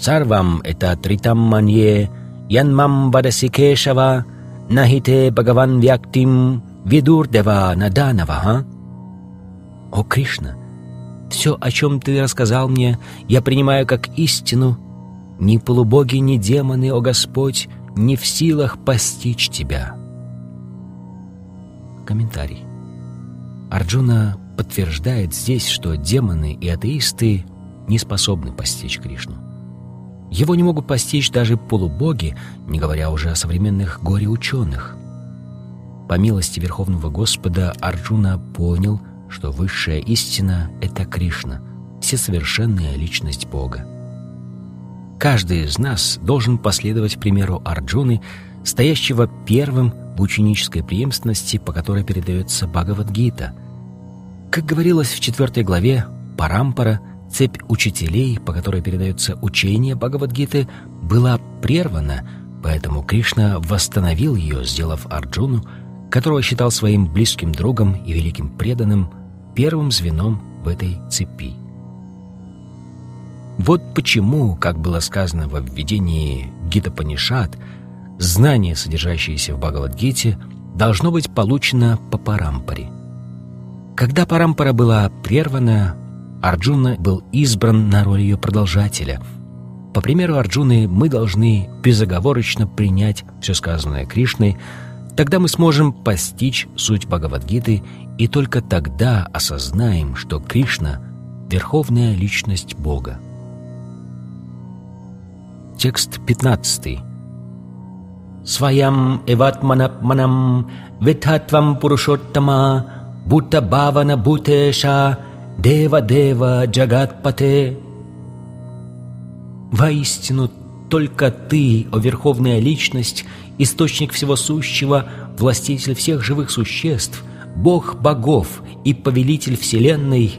Сарвам это тритам манье, янмам вадаси кешава, нахите бхагаван вяктим, Видур Дева Наданова, а? О, Кришна, все, о чем ты рассказал мне, я принимаю как истину. Ни полубоги, ни демоны, о Господь, не в силах постичь тебя. Комментарий. Арджуна подтверждает здесь, что демоны и атеисты не способны постичь Кришну. Его не могут постичь даже полубоги, не говоря уже о современных горе-ученых. По милости Верховного Господа Арджуна понял, что высшая истина — это Кришна, всесовершенная личность Бога. Каждый из нас должен последовать примеру Арджуны, стоящего первым в ученической преемственности, по которой передается Бхагавадгита. Как говорилось в четвертой главе, Парампара, цепь учителей, по которой передается учение Бхагавадгиты, была прервана, поэтому Кришна восстановил ее, сделав Арджуну — которого считал своим близким другом и великим преданным, первым звеном в этой цепи. Вот почему, как было сказано во введении Гита Панишат, знание, содержащееся в Бхагавадгите, должно быть получено по парампаре. Когда парампара была прервана, Арджуна был избран на роль ее продолжателя. По примеру Арджуны мы должны безоговорочно принять все сказанное Кришной, Тогда мы сможем постичь суть Бхагавадгиты и только тогда осознаем, что Кришна — верховная личность Бога. Текст 15. «Своям эватманапманам витхатвам пурушоттама будта бхавана бутеша дева дева джагатпате». Воистину, только Ты, о Верховная Личность, источник всего сущего, властитель всех живых существ, Бог богов и повелитель Вселенной,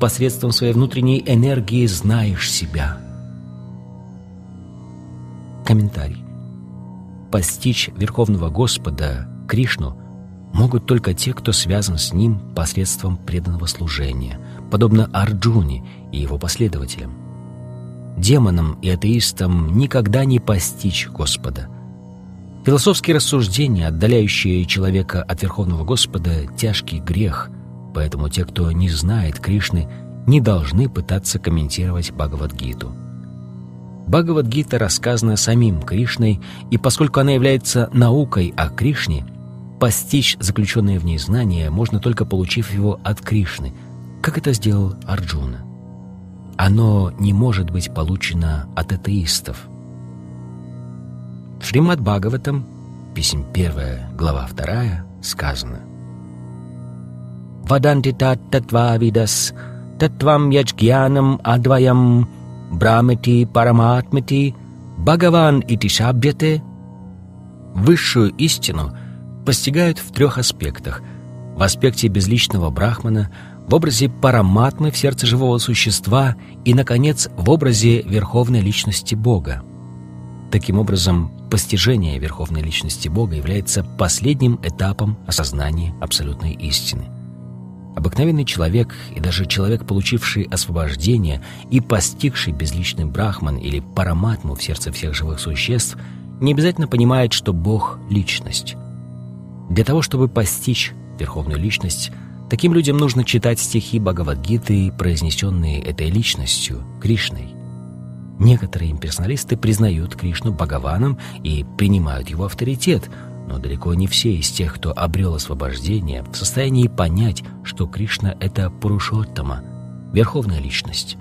посредством своей внутренней энергии знаешь себя. Комментарий. Постичь Верховного Господа, Кришну, могут только те, кто связан с Ним посредством преданного служения, подобно Арджуне и его последователям. Демонам и атеистам никогда не постичь Господа – Философские рассуждения, отдаляющие человека от Верховного Господа, — тяжкий грех, поэтому те, кто не знает Кришны, не должны пытаться комментировать Бхагавадгиту. Бхагавадгита рассказана самим Кришной, и поскольку она является наукой о Кришне, постичь заключенное в ней знание можно только получив его от Кришны, как это сделал Арджуна. Оно не может быть получено от атеистов — в Шримад Бхагаватам, писем 1, глава 2, сказано «Ваданти тат татвавидас, татвам яджгьянам адваям, брамити параматмити, Бхагаван ити шабьяте». Высшую истину постигают в трех аспектах. В аспекте безличного брахмана, в образе параматмы в сердце живого существа и, наконец, в образе верховной личности Бога. Таким образом, постижение верховной личности Бога является последним этапом осознания абсолютной истины. Обыкновенный человек и даже человек, получивший освобождение и постигший безличный брахман или параматму в сердце всех живых существ, не обязательно понимает, что Бог — личность. Для того, чтобы постичь верховную личность, таким людям нужно читать стихи Бхагавадгиты, произнесенные этой личностью, Кришной. Некоторые имперсоналисты признают Кришну Бхагаваном и принимают его авторитет, но далеко не все из тех, кто обрел освобождение, в состоянии понять, что Кришна — это Пурушоттама, верховная личность.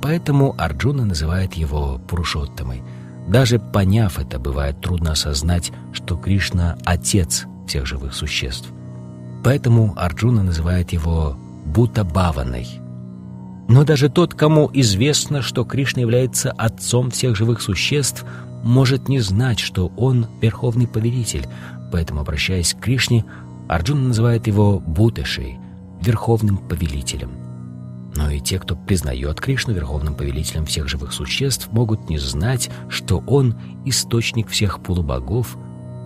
Поэтому Арджуна называет его Пурушоттамой. Даже поняв это, бывает трудно осознать, что Кришна — отец всех живых существ. Поэтому Арджуна называет его Бутабаваной — но даже тот, кому известно, что Кришна является отцом всех живых существ, может не знать, что он верховный повелитель. Поэтому, обращаясь к Кришне, Арджуна называет его Бутешей, верховным повелителем. Но и те, кто признает Кришну верховным повелителем всех живых существ, могут не знать, что он источник всех полубогов,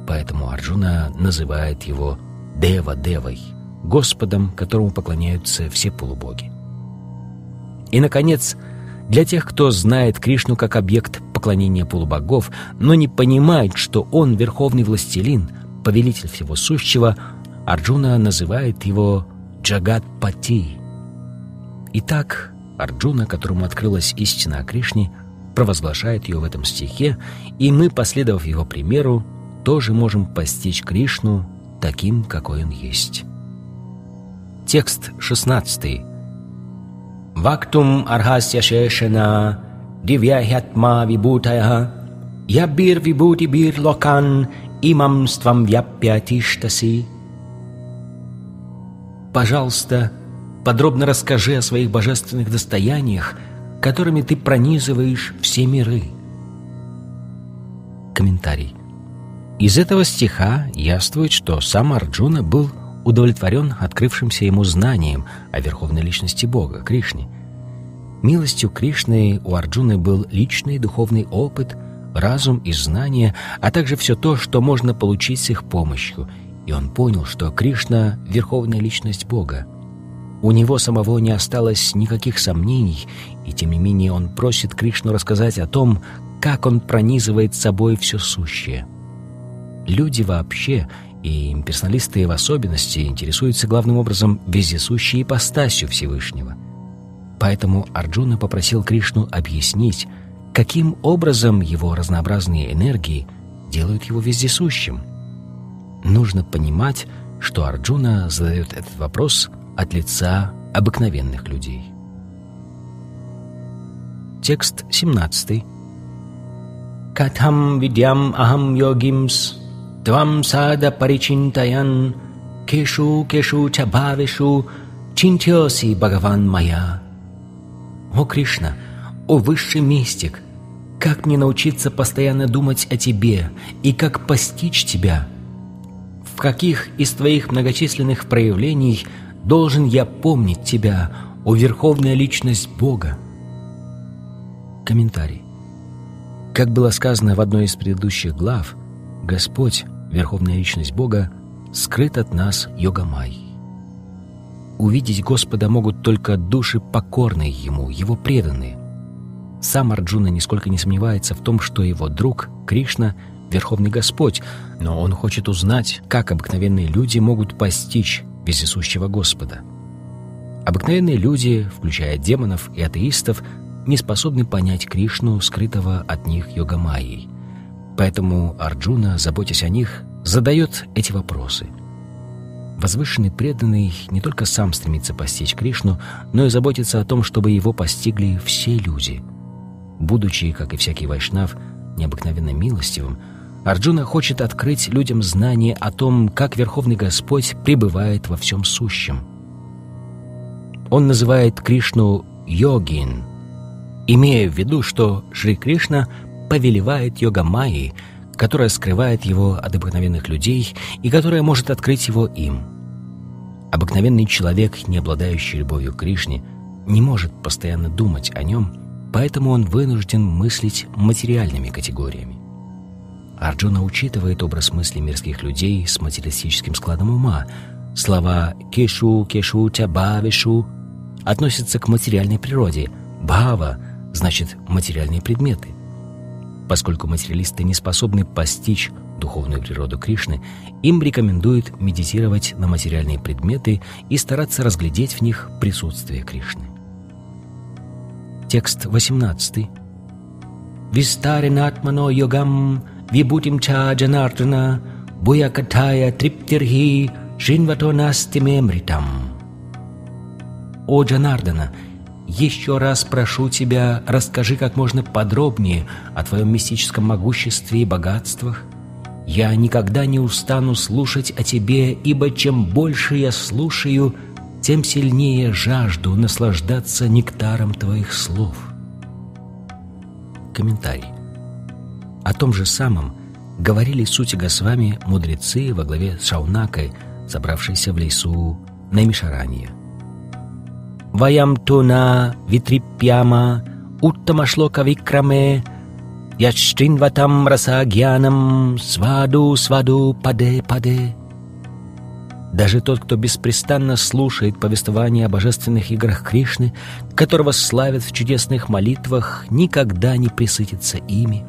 поэтому Арджуна называет его Дева-Девой, Господом, которому поклоняются все полубоги. И, наконец, для тех, кто знает Кришну как объект поклонения полубогов, но не понимает, что он верховный властелин, повелитель всего сущего, Арджуна называет его Джагат-Пати. Итак, Арджуна, которому открылась истина о Кришне, провозглашает ее в этом стихе, и мы, последовав его примеру, тоже можем постичь Кришну таким, какой он есть. Текст 16 Вактум архасya шешана дивьяхятма вибутая ябир вибути бир локан имам ствам вяпьятиштаси. Пожалуйста, подробно расскажи о своих божественных достояниях, которыми ты пронизываешь все миры. Комментарий. Из этого стиха яствует, что сам Арджуна был удовлетворен открывшимся ему знанием о верховной личности Бога, Кришне. Милостью Кришны у Арджуны был личный духовный опыт, разум и знания, а также все то, что можно получить с их помощью, и он понял, что Кришна — верховная личность Бога. У него самого не осталось никаких сомнений, и тем не менее он просит Кришну рассказать о том, как он пронизывает собой все сущее. Люди вообще — и имперсоналисты в особенности интересуются главным образом вездесущей ипостасью Всевышнего. Поэтому Арджуна попросил Кришну объяснить, каким образом его разнообразные энергии делают его вездесущим. Нужно понимать, что Арджуна задает этот вопрос от лица обыкновенных людей. Текст 17. «Катхам видям ахам йогимс Твам сада паричинтаян, кешу кешу чабавишу, чинтьоси Бхагаван моя. О Кришна, о высший мистик, как мне научиться постоянно думать о тебе и как постичь тебя? В каких из твоих многочисленных проявлений должен я помнить тебя, о Верховная Личность Бога? Комментарий. Как было сказано в одной из предыдущих глав, Господь Верховная Личность Бога, скрыт от нас Йогамай. Увидеть Господа могут только души покорные Ему, Его преданные. Сам Арджуна нисколько не сомневается в том, что его друг Кришна — Верховный Господь, но он хочет узнать, как обыкновенные люди могут постичь вездесущего Господа. Обыкновенные люди, включая демонов и атеистов, не способны понять Кришну, скрытого от них Йогамайей — Поэтому Арджуна, заботясь о них, задает эти вопросы. Возвышенный преданный не только сам стремится постичь Кришну, но и заботится о том, чтобы его постигли все люди. Будучи, как и всякий вайшнав, необыкновенно милостивым, Арджуна хочет открыть людям знание о том, как Верховный Господь пребывает во всем сущем. Он называет Кришну «йогин», имея в виду, что Шри Кришна — повелевает йога Майи, которая скрывает его от обыкновенных людей и которая может открыть его им. Обыкновенный человек, не обладающий любовью к Кришне, не может постоянно думать о нем, поэтому он вынужден мыслить материальными категориями. Арджуна учитывает образ мысли мирских людей с материалистическим складом ума. Слова «кешу», «кешу», «тябавишу» относятся к материальной природе. «Бхава» значит материальные предметы. Поскольку материалисты не способны постичь духовную природу Кришны, им рекомендуют медитировать на материальные предметы и стараться разглядеть в них присутствие Кришны. Текст 18. «Вистаринатмано йогам вибутим ча джанардана буя катая триптирхи шинвато мритам». «О Джанардана, еще раз прошу тебя, расскажи как можно подробнее о твоем мистическом могуществе и богатствах. Я никогда не устану слушать о тебе, ибо чем больше я слушаю, тем сильнее жажду наслаждаться нектаром твоих слов. Комментарий. О том же самом говорили сути Госвами мудрецы во главе с Шаунакой, собравшиеся в лесу Наймишарания. Ваям туна витрипьяма уттамашлока викраме ячтинватам расагьянам сваду сваду паде паде. Даже тот, кто беспрестанно слушает повествование о божественных играх Кришны, которого славят в чудесных молитвах, никогда не присытится ими.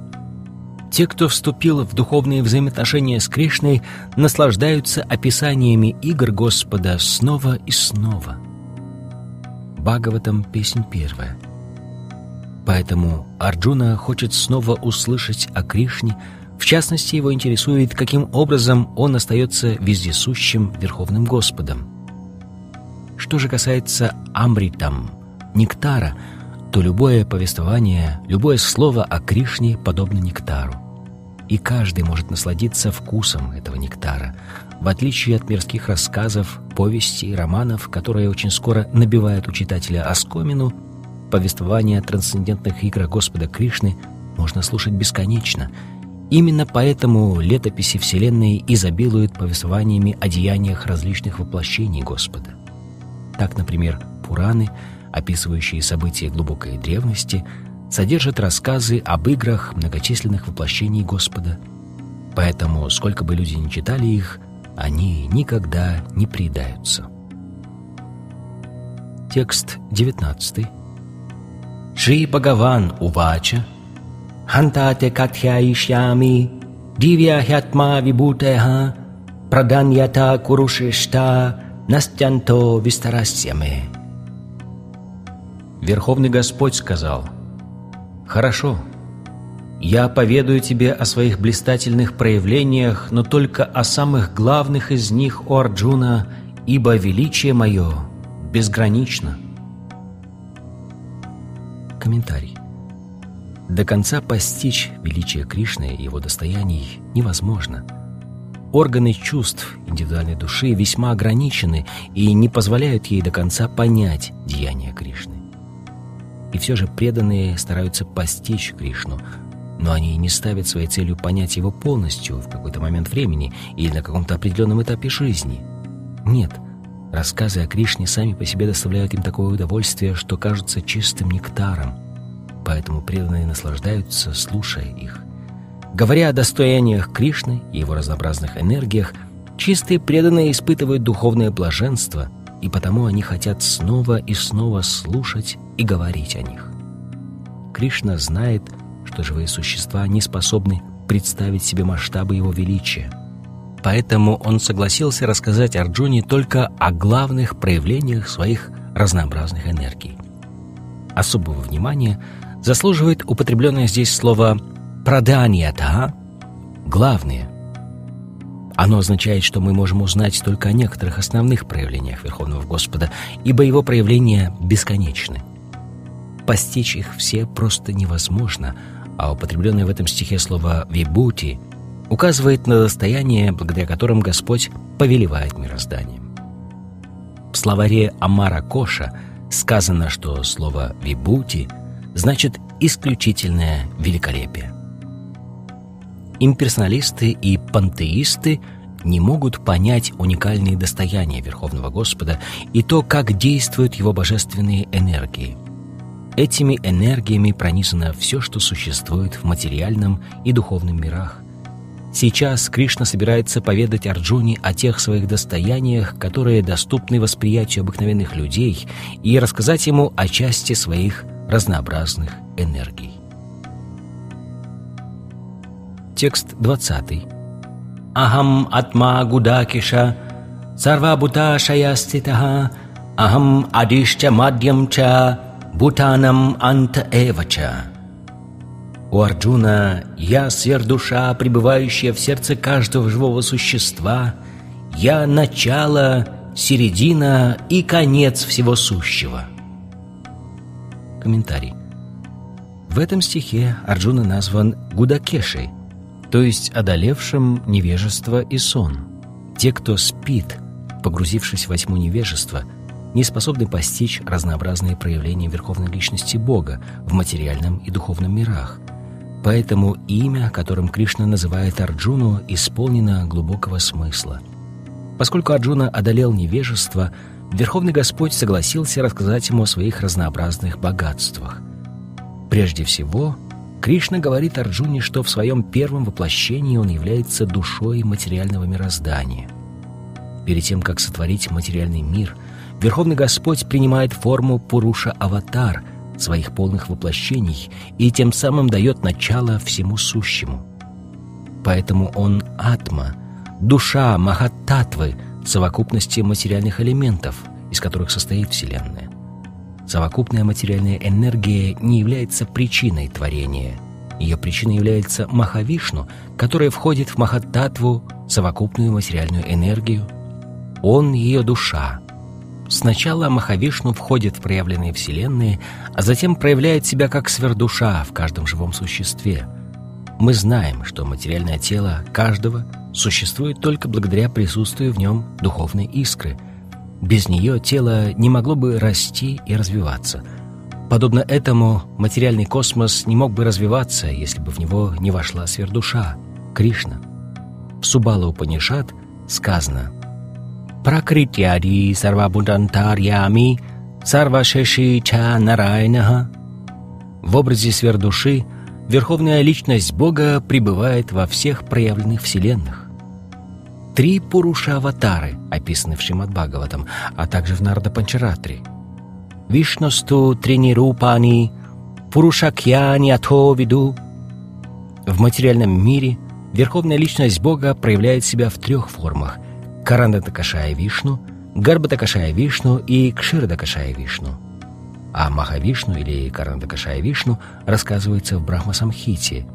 Те, кто вступил в духовные взаимоотношения с Кришной, наслаждаются описаниями игр Господа снова и снова – Бхагаватам, песнь первая. Поэтому Арджуна хочет снова услышать о Кришне, в частности, его интересует, каким образом он остается вездесущим Верховным Господом. Что же касается Амритам, нектара, то любое повествование, любое слово о Кришне подобно нектару. И каждый может насладиться вкусом этого нектара, в отличие от мирских рассказов, повестей, романов, которые очень скоро набивают у читателя оскомину, повествование о трансцендентных играх Господа Кришны можно слушать бесконечно. Именно поэтому летописи Вселенной изобилуют повествованиями о деяниях различных воплощений Господа. Так, например, Пураны, описывающие события глубокой древности, содержат рассказы об играх многочисленных воплощений Господа. Поэтому, сколько бы люди ни читали их, они никогда не предаются. Текст 19. Шри Бхагаван Увача Хантате Катхяишьями Дивья Хятма Вибутеха Праданьята Курушишта Настянто Вистарасьяме Верховный Господь сказал «Хорошо, я поведаю тебе о своих блистательных проявлениях, но только о самых главных из них, о Арджуна, ибо величие мое безгранично. Комментарий. До конца постичь величие Кришны и его достояний невозможно. Органы чувств индивидуальной души весьма ограничены и не позволяют ей до конца понять деяния Кришны. И все же преданные стараются постичь Кришну – но они не ставят своей целью понять его полностью в какой-то момент времени или на каком-то определенном этапе жизни. Нет, рассказы о Кришне сами по себе доставляют им такое удовольствие, что кажутся чистым нектаром, поэтому преданные наслаждаются, слушая их. Говоря о достояниях Кришны и его разнообразных энергиях, чистые преданные испытывают духовное блаженство, и потому они хотят снова и снова слушать и говорить о них. Кришна знает, живые существа не способны представить себе масштабы его величия. Поэтому он согласился рассказать Арджуне только о главных проявлениях своих разнообразных энергий. Особого внимания заслуживает употребленное здесь слово «праданьята» — «главные». Оно означает, что мы можем узнать только о некоторых основных проявлениях Верховного Господа, ибо его проявления бесконечны. Постичь их все просто невозможно — а употребленное в этом стихе слово «вибути» указывает на достояние, благодаря которым Господь повелевает мирозданием. В словаре Амара Коша сказано, что слово «вибути» значит «исключительное великолепие». Имперсоналисты и пантеисты не могут понять уникальные достояния Верховного Господа и то, как действуют Его божественные энергии. Этими энергиями пронизано все, что существует в материальном и духовном мирах. Сейчас Кришна собирается поведать Арджуне о тех своих достояниях, которые доступны восприятию обыкновенных людей, и рассказать ему о части своих разнообразных энергий. Текст 20. Ахам атма гудакиша сарвабута шаяститаха Ахам адишча мадьямча бутанам анта эвача. У Арджуна «Я — сверхдуша, пребывающая в сердце каждого живого существа, я — начало, середина и конец всего сущего». Комментарий. В этом стихе Арджуна назван Гудакешей, то есть одолевшим невежество и сон. Те, кто спит, погрузившись во тьму невежества, не способны постичь разнообразные проявления Верховной Личности Бога в материальном и духовном мирах – Поэтому имя, которым Кришна называет Арджуну, исполнено глубокого смысла. Поскольку Арджуна одолел невежество, Верховный Господь согласился рассказать ему о своих разнообразных богатствах. Прежде всего, Кришна говорит Арджуне, что в своем первом воплощении он является душой материального мироздания. Перед тем, как сотворить материальный мир, Верховный Господь принимает форму Пуруша-аватар — своих полных воплощений и тем самым дает начало всему сущему. Поэтому он атма, душа Махаттатвы, совокупности материальных элементов, из которых состоит Вселенная. Совокупная материальная энергия не является причиной творения. Ее причиной является Махавишну, которая входит в Махаттатву, совокупную материальную энергию. Он — ее душа, Сначала Махавишну входит в проявленные вселенные, а затем проявляет себя как сверхдуша в каждом живом существе. Мы знаем, что материальное тело каждого существует только благодаря присутствию в нем духовной искры. Без нее тело не могло бы расти и развиваться. Подобно этому материальный космос не мог бы развиваться, если бы в него не вошла сверхдуша, Кришна. В Субала Упанишат сказано – Пракритяди сарвабудантарьями сарвашеши ча нарайнаха. В образе сверхдуши Верховная Личность Бога пребывает во всех проявленных вселенных. Три Пуруша-аватары описаны в Шримад Бхагаватам, а также в Нарда Панчаратри. Вишносту Тринирупани Пурушакьяни Ато Виду. В материальном мире Верховная Личность Бога проявляет себя в трех формах – Карандатакашая Вишну, Гарбатакашая Вишну и Кширдакашая Вишну. А Махавишну или Карандакашая Вишну рассказывается в Брахмасамхите.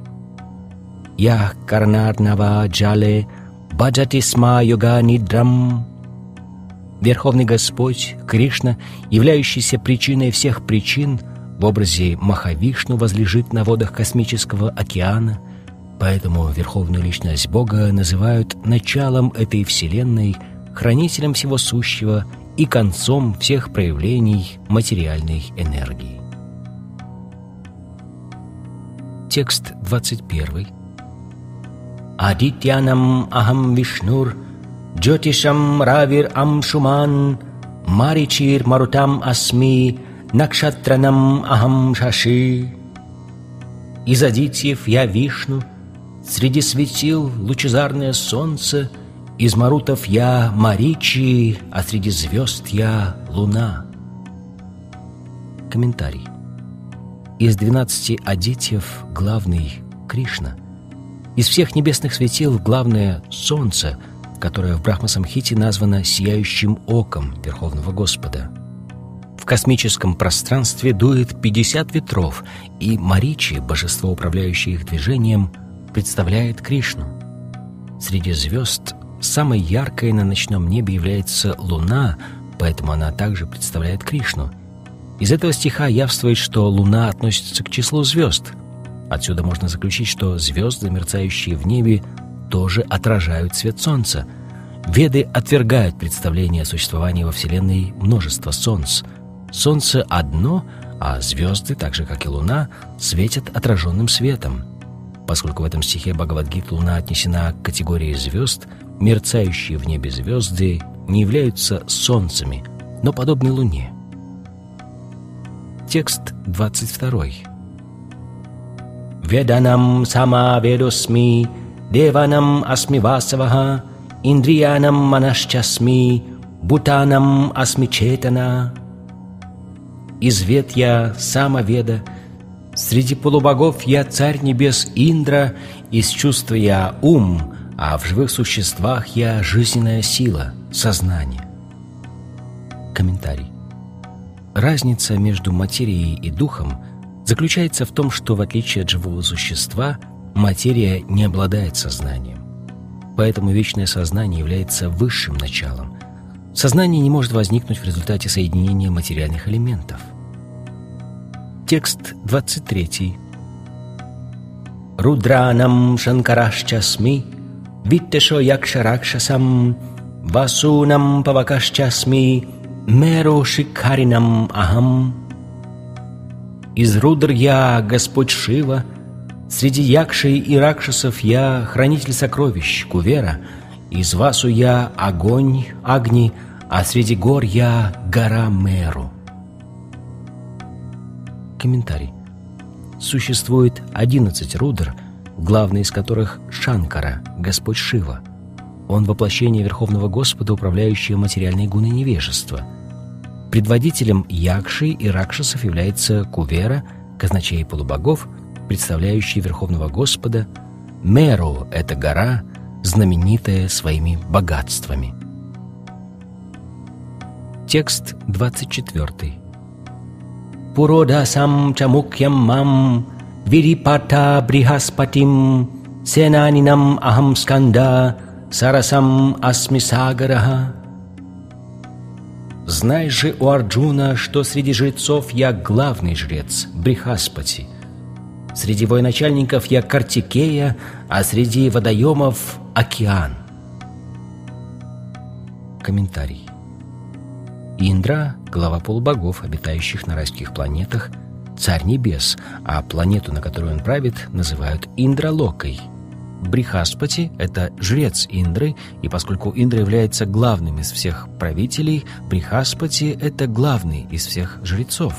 Я Карнаднава Джале Баджатисма Йога Нидрам Верховный Господь, Кришна, являющийся причиной всех причин, в образе Махавишну возлежит на водах космического океана – Поэтому Верховную Личность Бога называют началом этой Вселенной, хранителем всего сущего и концом всех проявлений материальной энергии. Текст 21. Адитянам ахам вишнур, джотишам равир амшуман, маричир марутам асми, накшатранам ахам шаши. Из адитьев я вишну — Среди светил лучезарное солнце, Из марутов я Маричи, А среди звезд я Луна. Комментарий. Из двенадцати адитьев главный Кришна. Из всех небесных светил главное Солнце, которое в Брахмасамхите названо «сияющим оком Верховного Господа». В космическом пространстве дует 50 ветров, и Маричи, божество, управляющее их движением, представляет Кришну. Среди звезд самой яркой на ночном небе является Луна, поэтому она также представляет Кришну. Из этого стиха явствует, что Луна относится к числу звезд. Отсюда можно заключить, что звезды, мерцающие в небе, тоже отражают свет Солнца. Веды отвергают представление о существовании во Вселенной множества Солнц. Солнце одно, а звезды, так же как и Луна, светят отраженным светом – Поскольку в этом стихе Бхагавадгит Луна отнесена к категории звезд, мерцающие в небе звезды не являются солнцами, но подобны Луне. Текст 22. Веданам сама ведосми, деванам асми васаваха, индриянам манашчасми, бутанам асми четана. Извед я самоведа, среди полубогов я царь небес Индра, из чувства я ум, а в живых существах я жизненная сила, сознание. Комментарий. Разница между материей и духом заключается в том, что в отличие от живого существа, материя не обладает сознанием. Поэтому вечное сознание является высшим началом. Сознание не может возникнуть в результате соединения материальных элементов. Текст 23. Рудранам Шанкарашчасми Виттешо Якшаракшасам Васунам Павакашчасми Меру Шикаринам Ахам Из Рудр я, Господь Шива, Среди якшей и ракшасов я хранитель сокровищ, Кувера, Из Васу я огонь, Агни, а среди гор я гора Меру. Комментарий. Существует одиннадцать рудр, главный из которых Шанкара, Господь Шива – он воплощение Верховного Господа, управляющее материальной гуной невежества. Предводителем Якши и Ракшасов является Кувера, казначей полубогов, представляющий Верховного Господа. Меру — это гора, знаменитая своими богатствами. Текст 24. Пуродасам чамукьям мам вирипата брихаспатим сенанинам ахам сканда Сарасам Асмисагараха. Знай же у Арджуна, что среди жрецов я главный жрец, Брихаспати. Среди военачальников я Картикея, а среди водоемов — океан. Комментарий. Индра — глава полубогов, обитающих на райских планетах, царь небес, а планету, на которую он правит, называют Индралокой — Брихаспати – это жрец Индры, и поскольку Индра является главным из всех правителей, Брихаспати – это главный из всех жрецов.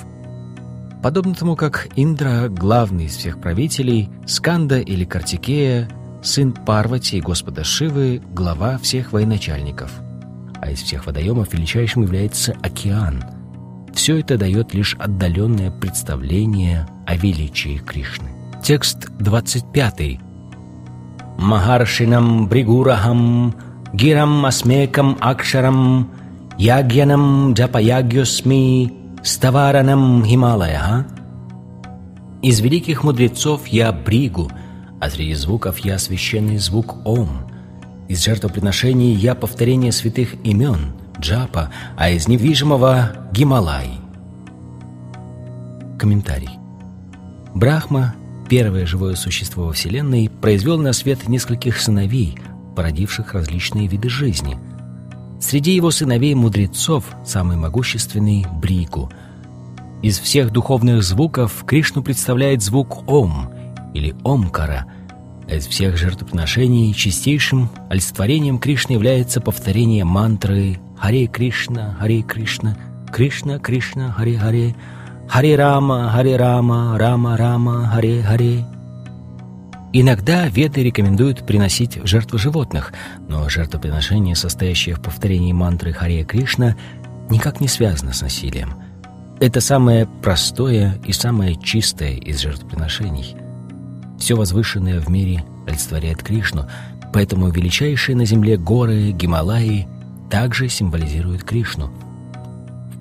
Подобно тому, как Индра – главный из всех правителей, Сканда или Картикея – сын Парвати и Господа Шивы – глава всех военачальников. А из всех водоемов величайшим является океан. Все это дает лишь отдаленное представление о величии Кришны. Текст 25 Махаршинам Бригурахам Гирам Асмекам Акшарам Ягьянам Джапаягьосми Ставаранам Хималая. Из великих мудрецов я Бригу, а среди звуков я священный звук Ом. Из жертвоприношений я повторение святых имен Джапа, а из недвижимого Гималай. Комментарий. Брахма первое живое существо во Вселенной, произвел на свет нескольких сыновей, породивших различные виды жизни. Среди его сыновей-мудрецов самый могущественный — Бригу. Из всех духовных звуков Кришну представляет звук Ом или Омкара. Из всех жертвоприношений чистейшим олицетворением Кришны является повторение мантры «Харе Кришна, Харе Кришна, Кришна, Кришна, Харе Харе», Харе Рама, Харе Рама, Рама Рама, Харе Харе. Иногда веды рекомендуют приносить жертвы животных, но жертвоприношение, состоящее в повторении мантры Харе Кришна, никак не связано с насилием. Это самое простое и самое чистое из жертвоприношений. Все возвышенное в мире олицетворяет Кришну, поэтому величайшие на земле горы Гималаи также символизируют Кришну –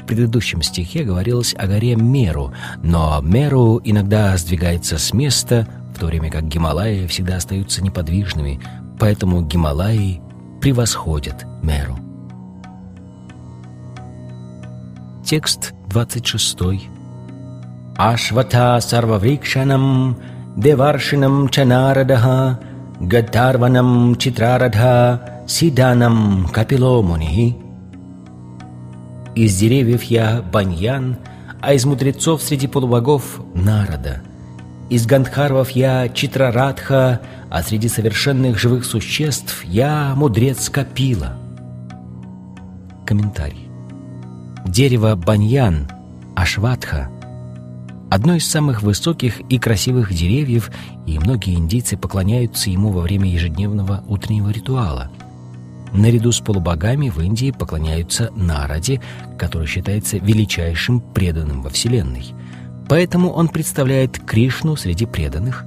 в предыдущем стихе говорилось о горе Меру, но Меру иногда сдвигается с места, в то время как Гималаи всегда остаются неподвижными, поэтому Гималаи превосходят Меру. Текст 26. Ашвата сарваврикшанам деваршинам чанарадаха гатарванам читрарадха сиданам капиломуни из деревьев я баньян, а из мудрецов среди полубогов — народа. Из Гандхарвов я Читрарадха, а среди совершенных живых существ я мудрец Капила. Комментарий. Дерево баньян, ашватха – одно из самых высоких и красивых деревьев, и многие индийцы поклоняются ему во время ежедневного утреннего ритуала. Наряду с полубогами в Индии поклоняются Нараде, который считается величайшим преданным во Вселенной. Поэтому он представляет Кришну среди преданных.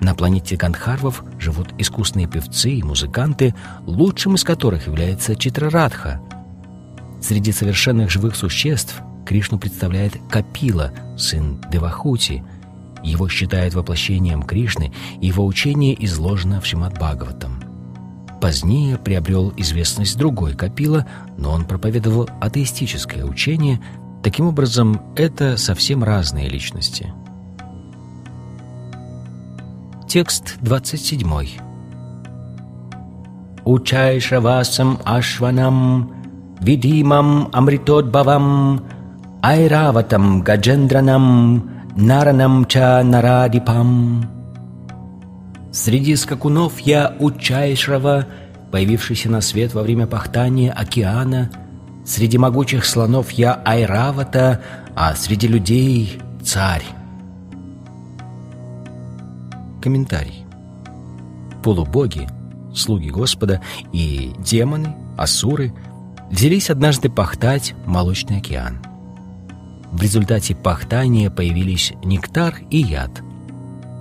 На планете Гандхарвов живут искусные певцы и музыканты, лучшим из которых является Читрарадха. Среди совершенных живых существ – Кришну представляет Капила, сын Девахути. Его считают воплощением Кришны, его учение изложено в Бхагаватам. Позднее приобрел известность другой Капила, но он проповедовал атеистическое учение. Таким образом, это совсем разные личности. Текст 27. Учайшавасам ашванам, видимам амритодбавам, Айраватам Гаджендранам Наранам Ча Нарадипам. Среди скакунов я Учайшрава, появившийся на свет во время пахтания океана, среди могучих слонов я Айравата, а среди людей — царь. Комментарий. Полубоги, слуги Господа и демоны, асуры взялись однажды пахтать молочный океан — в результате пахтания появились нектар и яд.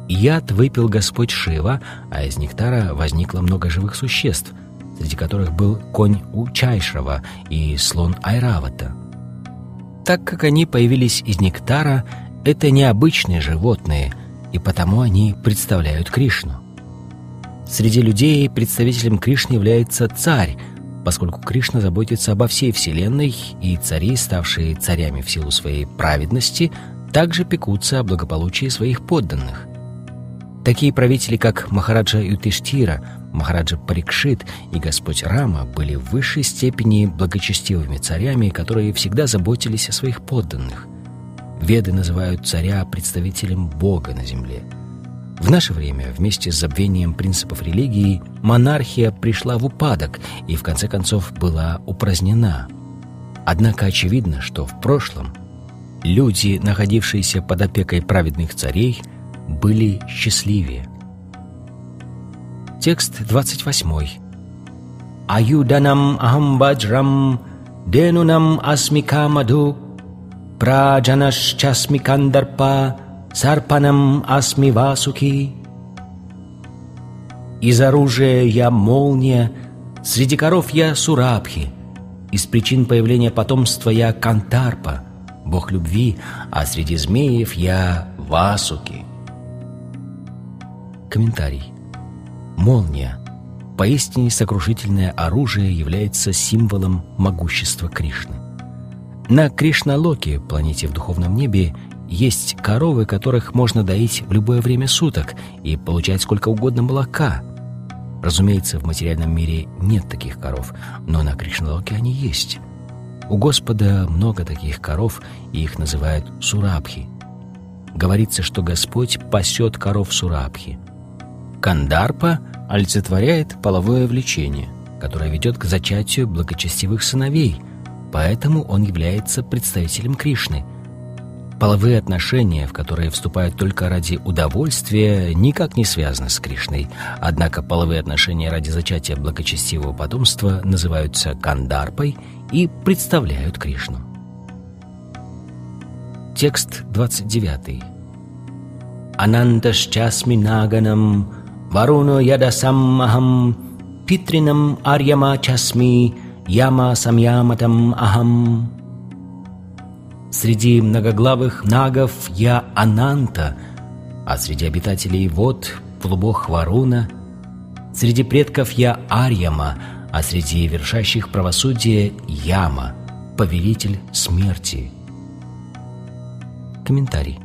Яд выпил Господь Шива, а из нектара возникло много живых существ, среди которых был конь Учайшрава и слон Айравата. Так как они появились из нектара, это необычные животные, и потому они представляют Кришну. Среди людей представителем Кришны является царь – поскольку Кришна заботится обо всей Вселенной, и цари, ставшие царями в силу своей праведности, также пекутся о благополучии своих подданных. Такие правители, как Махараджа Ютиштира, Махараджа Парикшит и Господь Рама были в высшей степени благочестивыми царями, которые всегда заботились о своих подданных. Веды называют царя представителем Бога на земле – в наше время, вместе с забвением принципов религии, монархия пришла в упадок и, в конце концов, была упразднена. Однако очевидно, что в прошлом люди, находившиеся под опекой праведных царей, были счастливее. Текст 28. «Аюданам ахамбаджрам денунам асмикамаду праджанашчасмикандарпа Сарпанам асми васуки. Из оружия я молния, среди коров я сурабхи, из причин появления потомства я кантарпа, бог любви, а среди змеев я васуки. Комментарий. Молния. Поистине сокрушительное оружие является символом могущества Кришны. На Кришналоке, планете в духовном небе, есть коровы, которых можно доить в любое время суток и получать сколько угодно молока. Разумеется, в материальном мире нет таких коров, но на Кришналоке они есть. У Господа много таких коров, и их называют сурабхи. Говорится, что Господь пасет коров сурабхи. Кандарпа олицетворяет половое влечение, которое ведет к зачатию благочестивых сыновей, поэтому он является представителем Кришны – Половые отношения, в которые вступают только ради удовольствия, никак не связаны с Кришной. Однако половые отношения ради зачатия благочестивого потомства называются кандарпой и представляют Кришну. Текст 29. Анандашчасми наганам варуно ядасаммахам питринам арьяма часми яма самьяматам ахам Среди многоглавых нагов я Ананта, а среди обитателей вод — полубог Варуна. Среди предков я Арьяма, а среди вершащих правосудие — Яма, повелитель смерти. Комментарий.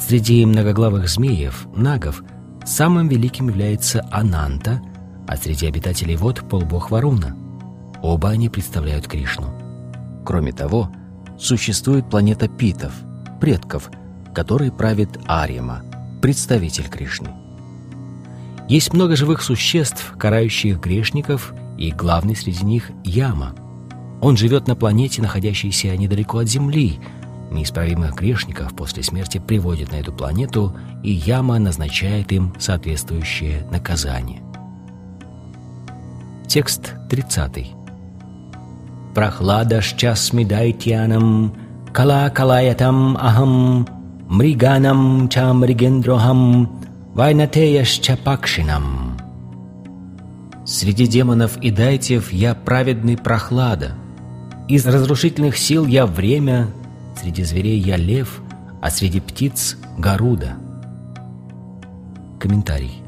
Среди многоглавых змеев, нагов, самым великим является Ананта, а среди обитателей вод — полубог Варуна. Оба они представляют Кришну. Кроме того, — существует планета Питов, предков, которой правит Арима, представитель Кришны. Есть много живых существ, карающих грешников, и главный среди них — Яма. Он живет на планете, находящейся недалеко от Земли. Неисправимых грешников после смерти приводит на эту планету, и Яма назначает им соответствующее наказание. Текст 30. Кала калаятам ахам, мриганам ча мригендрохам, вайнатеяшча пакшинам. Среди демонов и дайтев я праведный прохлада. Из разрушительных сил я время, среди зверей я лев, а среди птиц — горуда. Комментарий.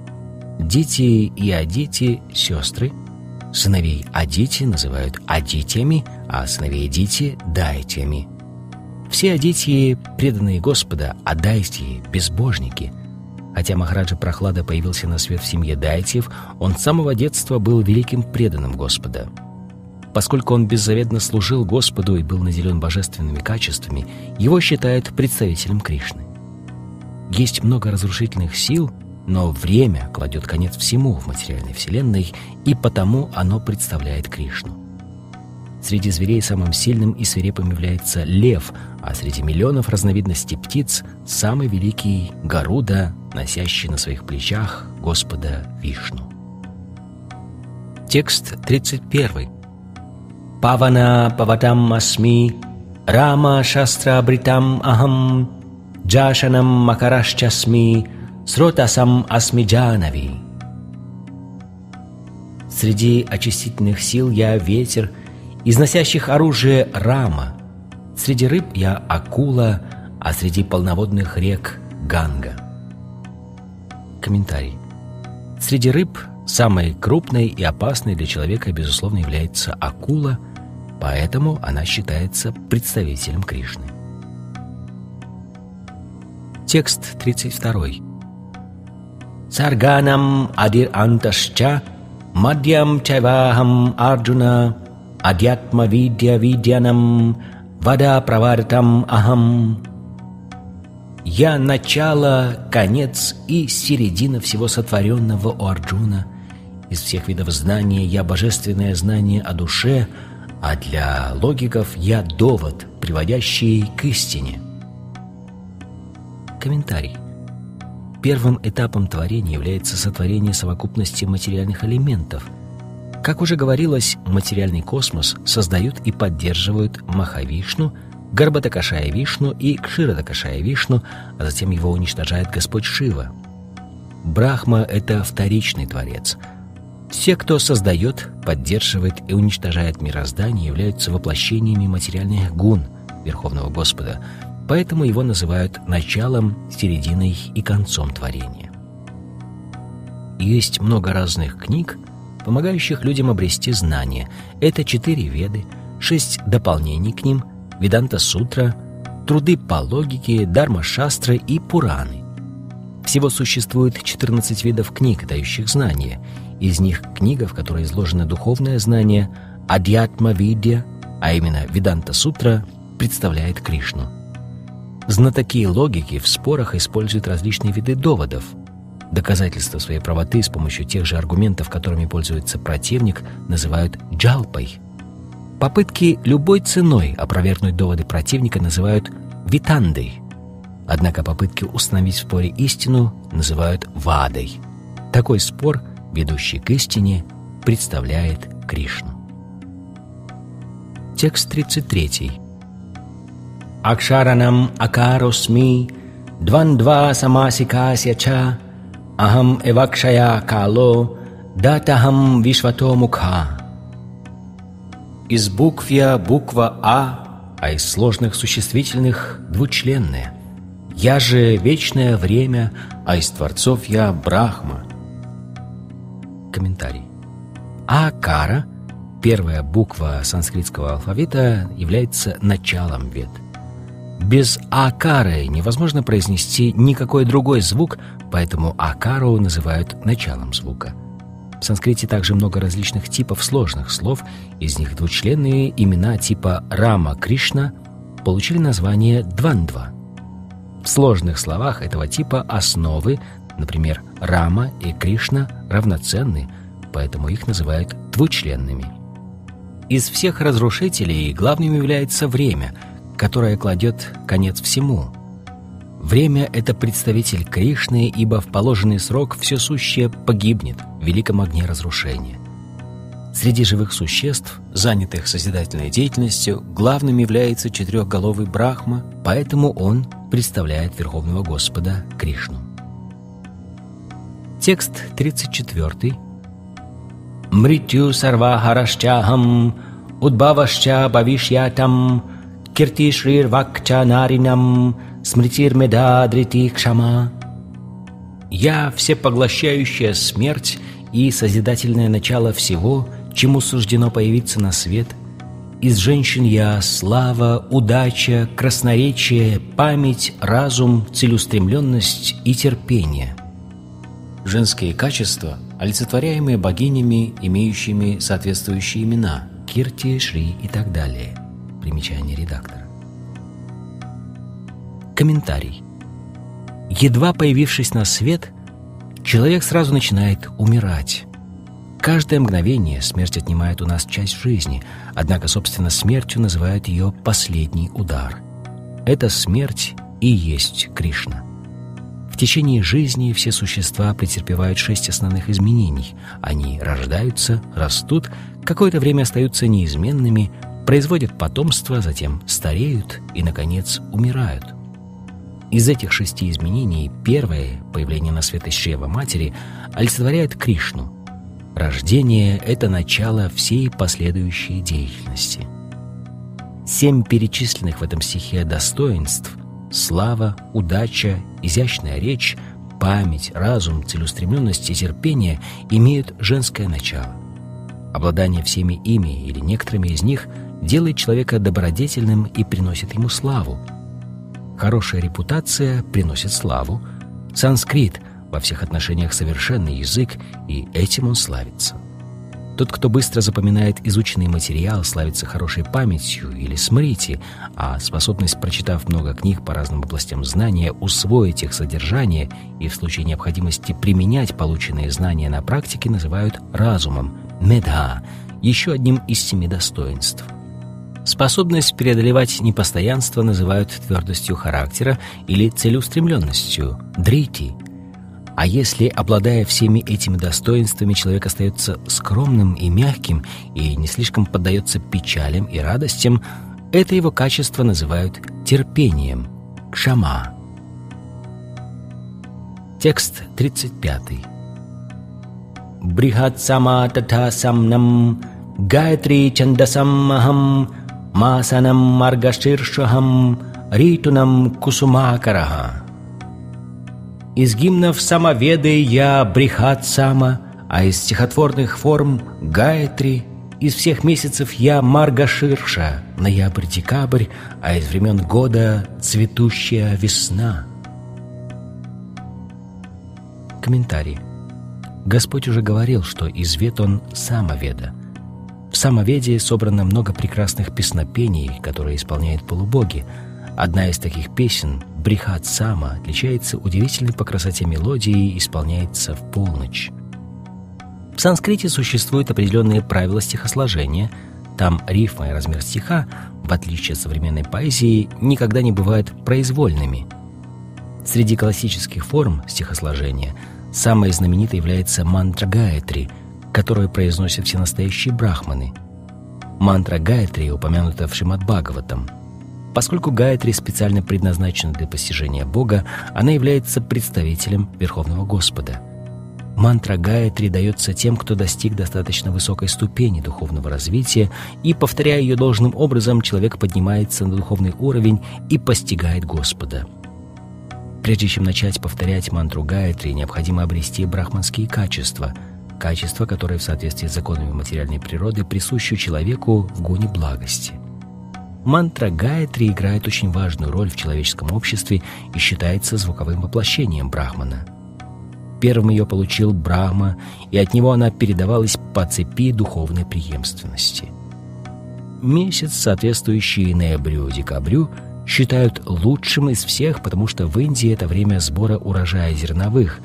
Дети и адити — сестры. Сыновей адити называют адитями, а сыновей дити — дайтями. Все адитии — преданные Господа, а дайтии — безбожники — Хотя Махараджа Прохлада появился на свет в семье Дайтьев, он с самого детства был великим преданным Господа. Поскольку он беззаветно служил Господу и был наделен божественными качествами, его считают представителем Кришны. Есть много разрушительных сил, но время кладет конец всему в материальной вселенной, и потому оно представляет Кришну. Среди зверей самым сильным и свирепым является лев, а среди миллионов разновидностей птиц самый великий — Гаруда, носящий на своих плечах Господа Вишну. Текст 31. Павана паватам асми, Рама шастра бритам ахам, Джашанам макарашчасми, Сротасам асми джанави. Среди очистительных сил я ветер, Износящих оружие Рама. Среди рыб я акула, а среди полноводных рек — Ганга. Комментарий. Среди рыб самой крупной и опасной для человека, безусловно, является акула, поэтому она считается представителем Кришны. Текст 32. Анташча мадьям чайвахам арджуна адьятма видья видьянам вада правартам ахам «Я — начало, конец и середина всего сотворенного у Арджуна. Из всех видов знания я — божественное знание о душе, а для логиков я — довод, приводящий к истине». Комментарий. Первым этапом творения является сотворение совокупности материальных элементов. Как уже говорилось, материальный космос создают и поддерживают Махавишну — Гарбатакашая Вишну и Кширадакашая Вишну, а затем его уничтожает Господь Шива. Брахма — это вторичный творец. Все, кто создает, поддерживает и уничтожает мироздание, являются воплощениями материальных гун Верховного Господа, поэтому его называют началом, серединой и концом творения. Есть много разных книг, помогающих людям обрести знания. Это четыре веды, шесть дополнений к ним — Веданта-сутра, труды по логике, Дарма-шастры и Пураны. Всего существует 14 видов книг, дающих знания. Из них книга, в которой изложено духовное знание, Адьятма-видья, а именно Веданта-сутра, представляет Кришну. Знатоки логики в спорах используют различные виды доводов. Доказательства своей правоты с помощью тех же аргументов, которыми пользуется противник, называют джалпой – Попытки любой ценой опровергнуть доводы противника называют витандой. Однако попытки установить в споре истину называют вадой. Такой спор, ведущий к истине, представляет Кришну. Текст 33. Акшаранам акаросми двандва самасикасya ча ахам эвакшая кало датахам вишвато мукха из букв я буква А, а из сложных существительных двучленные. Я же вечное время, а из творцов я Брахма. Комментарий. Акара, первая буква санскритского алфавита, является началом вед. Без акары невозможно произнести никакой другой звук, поэтому акару называют началом звука – в санскрите также много различных типов сложных слов, из них двучленные имена типа Рама Кришна получили название Двандва. В сложных словах этого типа основы, например, Рама и Кришна, равноценны, поэтому их называют двучленными. Из всех разрушителей главным является время, которое кладет конец всему. Время — это представитель Кришны, ибо в положенный срок все сущее погибнет в великом огне разрушения. Среди живых существ, занятых созидательной деятельностью, главным является четырехголовый Брахма, поэтому он представляет Верховного Господа Кришну. Текст 34. «Мритю сарвахарашчахам, удбавашча бавишьятам, киртишрирвакча наринам, смритир медадрити кшама». «Я — всепоглощающая смерть и созидательное начало всего, чему суждено появиться на свет. Из женщин я — слава, удача, красноречие, память, разум, целеустремленность и терпение». Женские качества, олицетворяемые богинями, имеющими соответствующие имена – Кирти, Шри и так далее. Примечание редактора. Комментарий. Едва появившись на свет, человек сразу начинает умирать. Каждое мгновение смерть отнимает у нас часть жизни, однако, собственно, смертью называют ее последний удар. Это смерть и есть Кришна. В течение жизни все существа претерпевают шесть основных изменений. Они рождаются, растут, какое-то время остаются неизменными, производят потомство, затем стареют и, наконец, умирают. Из этих шести изменений первое, появление на свет Ищева Матери, олицетворяет Кришну. Рождение — это начало всей последующей деятельности. Семь перечисленных в этом стихе достоинств — слава, удача, изящная речь, память, разум, целеустремленность и терпение — имеют женское начало. Обладание всеми ими или некоторыми из них делает человека добродетельным и приносит ему славу — Хорошая репутация приносит славу. Санскрит во всех отношениях совершенный язык, и этим он славится. Тот, кто быстро запоминает изученный материал, славится хорошей памятью или смрити, а способность, прочитав много книг по разным областям знания, усвоить их содержание и в случае необходимости применять полученные знания на практике называют разумом, медха, еще одним из семи достоинств – Способность преодолевать непостоянство называют твердостью характера или целеустремленностью – дрити. А если, обладая всеми этими достоинствами, человек остается скромным и мягким и не слишком поддается печалям и радостям, это его качество называют терпением – кшама. Текст 35. Брихат сама тата самнам Гайатри чандасам махам Масанам Маргаширшахам Ритунам Кусумакараха. Из гимнов самоведы я Брихат Сама, а из стихотворных форм Гаятри, из всех месяцев я Маргаширша, ноябрь-декабрь, а из времен года цветущая весна. Комментарий. Господь уже говорил, что извед он самоведа. В самоведии собрано много прекрасных песнопений, которые исполняют полубоги. Одна из таких песен, «Брихат Сама», отличается удивительной по красоте мелодии и исполняется в полночь. В санскрите существуют определенные правила стихосложения. Там рифма и размер стиха, в отличие от современной поэзии, никогда не бывают произвольными. Среди классических форм стихосложения самой знаменитой является мантра Гаятри – которую произносят все настоящие брахманы. Мантра Гаятри упомянута в Шримад Бхагаватам. Поскольку Гаятри специально предназначена для постижения Бога, она является представителем Верховного Господа. Мантра Гаятри дается тем, кто достиг достаточно высокой ступени духовного развития, и, повторяя ее должным образом, человек поднимается на духовный уровень и постигает Господа. Прежде чем начать повторять мантру Гаятри, необходимо обрести брахманские качества – качество, которое в соответствии с законами материальной природы присуще человеку в гоне благости. Мантра Гаятри играет очень важную роль в человеческом обществе и считается звуковым воплощением Брахмана. Первым ее получил Брахма, и от него она передавалась по цепи духовной преемственности. Месяц, соответствующий ноябрю-декабрю, считают лучшим из всех, потому что в Индии это время сбора урожая зерновых,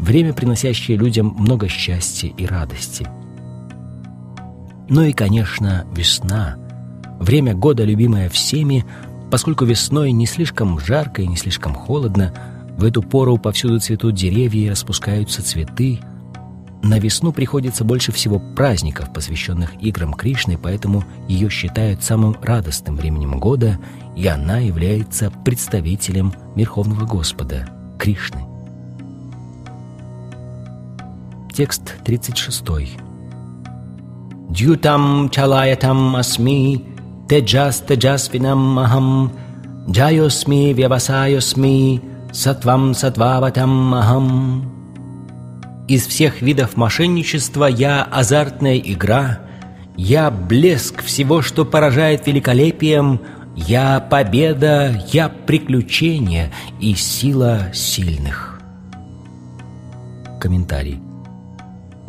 время, приносящее людям много счастья и радости. Ну и, конечно, весна. Время года, любимое всеми, поскольку весной не слишком жарко и не слишком холодно, в эту пору повсюду цветут деревья и распускаются цветы, на весну приходится больше всего праздников, посвященных играм Кришны, поэтому ее считают самым радостным временем года, и она является представителем Верховного Господа Кришны. Текст 36. «Дьютам чалаятам асми, теджас теджасвинам махам, джайосми вявасайосми, сатвам сатваватам махам». Из всех видов мошенничества я азартная игра, я блеск всего, что поражает великолепием, я победа, я приключение и сила сильных. Комментарий.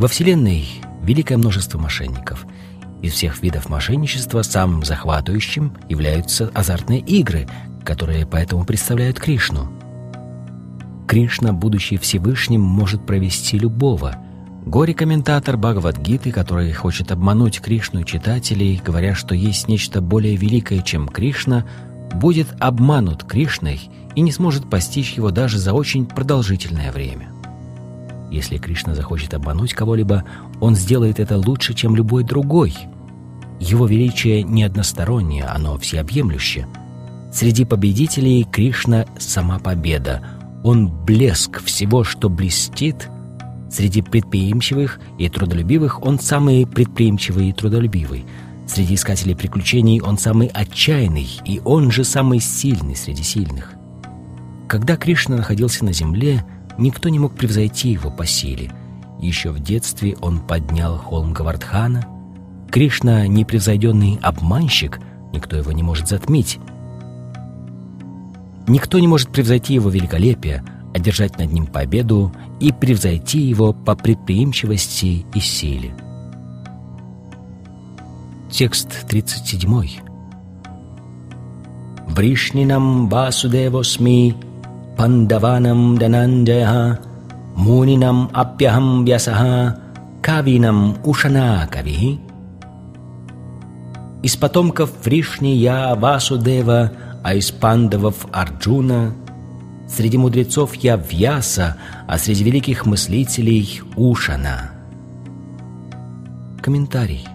Во Вселенной великое множество мошенников. Из всех видов мошенничества самым захватывающим являются азартные игры, которые поэтому представляют Кришну – Кришна, будучи Всевышним, может провести любого. Горе-комментатор Бхагавадгиты, который хочет обмануть Кришну и читателей, говоря, что есть нечто более великое, чем Кришна, будет обманут Кришной и не сможет постичь его даже за очень продолжительное время. Если Кришна захочет обмануть кого-либо, он сделает это лучше, чем любой другой. Его величие не одностороннее, оно всеобъемлюще. Среди победителей Кришна — сама победа — он блеск всего, что блестит. Среди предприимчивых и трудолюбивых он самый предприимчивый и трудолюбивый. Среди искателей приключений он самый отчаянный, и он же самый сильный среди сильных. Когда Кришна находился на земле, никто не мог превзойти его по силе. Еще в детстве он поднял холм Гавардхана. Кришна — непревзойденный обманщик, никто его не может затмить. Никто не может превзойти его великолепие, одержать над ним победу и превзойти его по предприимчивости и силе. Текст 37. Вришнинам Васудевосми Пандаванам Дананджая Мунинам Апьяхам Вясаха Кавинам Ушана Кавихи Из потомков Вришни я Васудева – а из пандавов Арджуна, среди мудрецов я Вьяса, а среди великих мыслителей Ушана. Комментарий.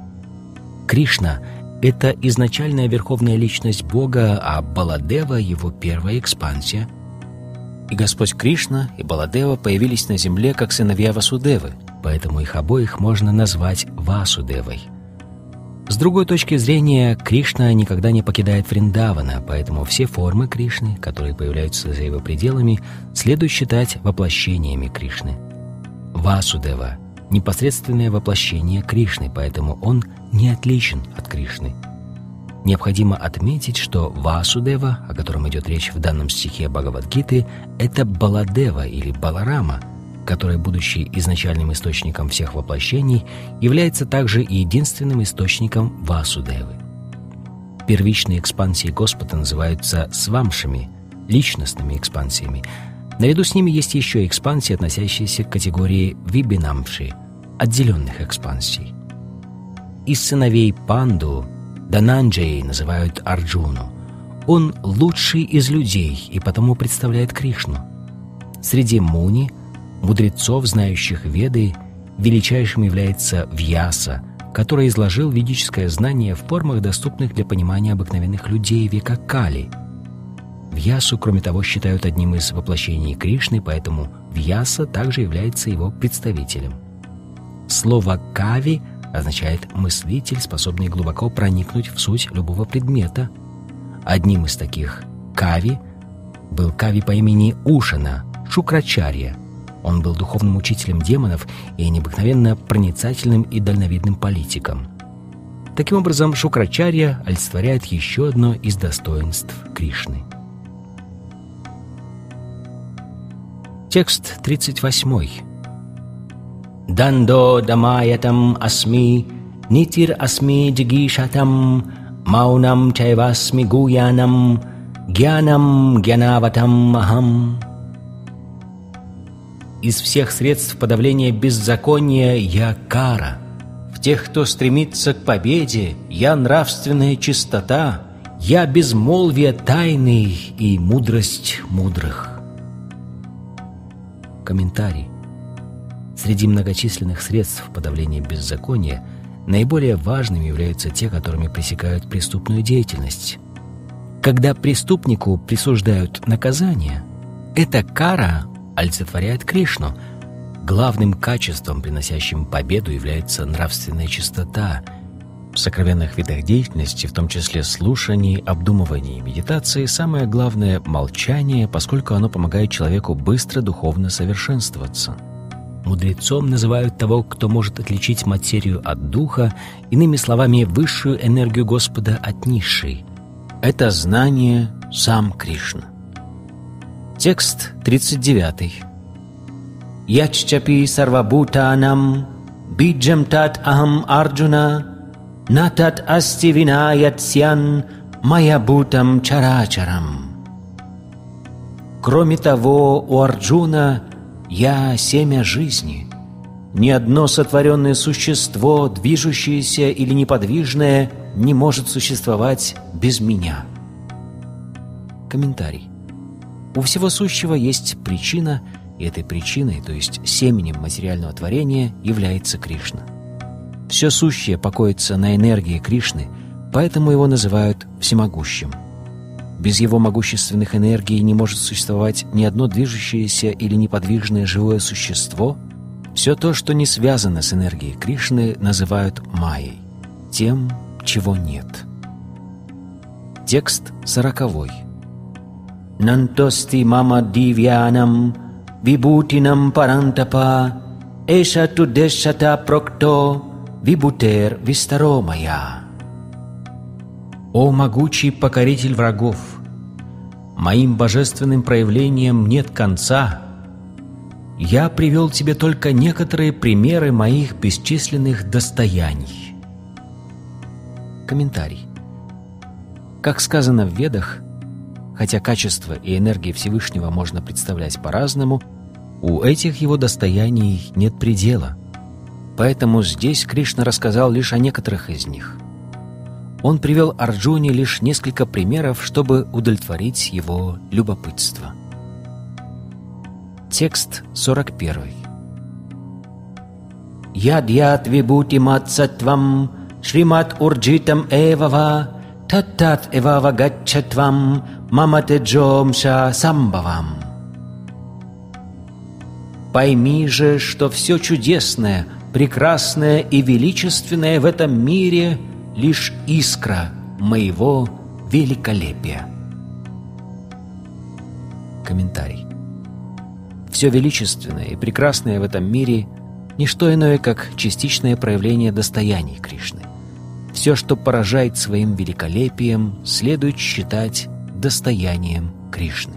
Кришна — это изначальная верховная личность Бога, а Баладева — его первая экспансия. И Господь Кришна и Баладева появились на земле как сыновья Васудевы, поэтому их обоих можно назвать Васудевой — с другой точки зрения, Кришна никогда не покидает Вриндавана, поэтому все формы Кришны, которые появляются за его пределами, следует считать воплощениями Кришны. Васудева — непосредственное воплощение Кришны, поэтому он не отличен от Кришны. Необходимо отметить, что Васудева, о котором идет речь в данном стихе Бхагавадгиты, это Баладева или Баларама — который, будучи изначальным источником всех воплощений, является также единственным источником Васудевы. Первичные экспансии Господа называются свамшами, личностными экспансиями. Наряду с ними есть еще экспансии, относящиеся к категории вибинамши, отделенных экспансий. Из сыновей Панду Дананджей называют Арджуну. Он лучший из людей и потому представляет Кришну. Среди Муни – мудрецов, знающих Веды, величайшим является Вьяса, который изложил ведическое знание в формах, доступных для понимания обыкновенных людей века Кали. Вьясу, кроме того, считают одним из воплощений Кришны, поэтому Вьяса также является его представителем. Слово «кави» означает «мыслитель, способный глубоко проникнуть в суть любого предмета». Одним из таких «кави» был кави по имени Ушана, Шукрачарья – он был духовным учителем демонов и необыкновенно проницательным и дальновидным политиком. Таким образом, Шукрачарья олицетворяет еще одно из достоинств Кришны. Текст 38. «Дандо дамаятам асми, нитир асми джигишатам, маунам чайвасми гуянам, Гьянам гьянаватам ахам. Из всех средств подавления беззакония я кара. В тех, кто стремится к победе, я нравственная чистота, я безмолвие тайный и мудрость мудрых. Комментарий. Среди многочисленных средств подавления беззакония наиболее важными являются те, которыми пресекают преступную деятельность. Когда преступнику присуждают наказание, эта кара олицетворяет Кришну. Главным качеством, приносящим победу, является нравственная чистота. В сокровенных видах деятельности, в том числе слушании, обдумывании и медитации, самое главное — молчание, поскольку оно помогает человеку быстро духовно совершенствоваться. Мудрецом называют того, кто может отличить материю от духа, иными словами, высшую энергию Господа от низшей. Это знание сам Кришна. Текст 39. Яччапи сарвабутанам биджам тат ахам арджуна натат асти винаятсян маябутам чарачарам. Кроме того, у Арджуна «Я — семя жизни». Ни одно сотворенное существо, движущееся или неподвижное, не может существовать без меня. Комментарий. У всего сущего есть причина, и этой причиной, то есть семенем материального творения, является Кришна. Все сущее покоится на энергии Кришны, поэтому его называют всемогущим – без его могущественных энергий не может существовать ни одно движущееся или неподвижное живое существо. Все то, что не связано с энергией Кришны, называют майей, тем, чего нет. Текст сороковой. «Нантости мама дивьянам вибутинам парантапа эша тудешата прокто вибутер вистаро моя». «О могучий покоритель врагов! Моим божественным проявлением нет конца. Я привел тебе только некоторые примеры моих бесчисленных достояний». Комментарий. Как сказано в Ведах, хотя качество и энергии Всевышнего можно представлять по-разному, у этих его достояний нет предела. Поэтому здесь Кришна рассказал лишь о некоторых из них – он привел Арджуне лишь несколько примеров, чтобы удовлетворить его любопытство. Текст 41. Ядьят вибутимат сатвам шримат урджитам эвава таттат эвава гачатвам маматеджомша самбавам. Пойми же, что все чудесное, прекрасное и величественное в этом мире — лишь искра моего великолепия. Комментарий. Все величественное и прекрасное в этом мире – не что иное, как частичное проявление достояний Кришны. Все, что поражает своим великолепием, следует считать достоянием Кришны.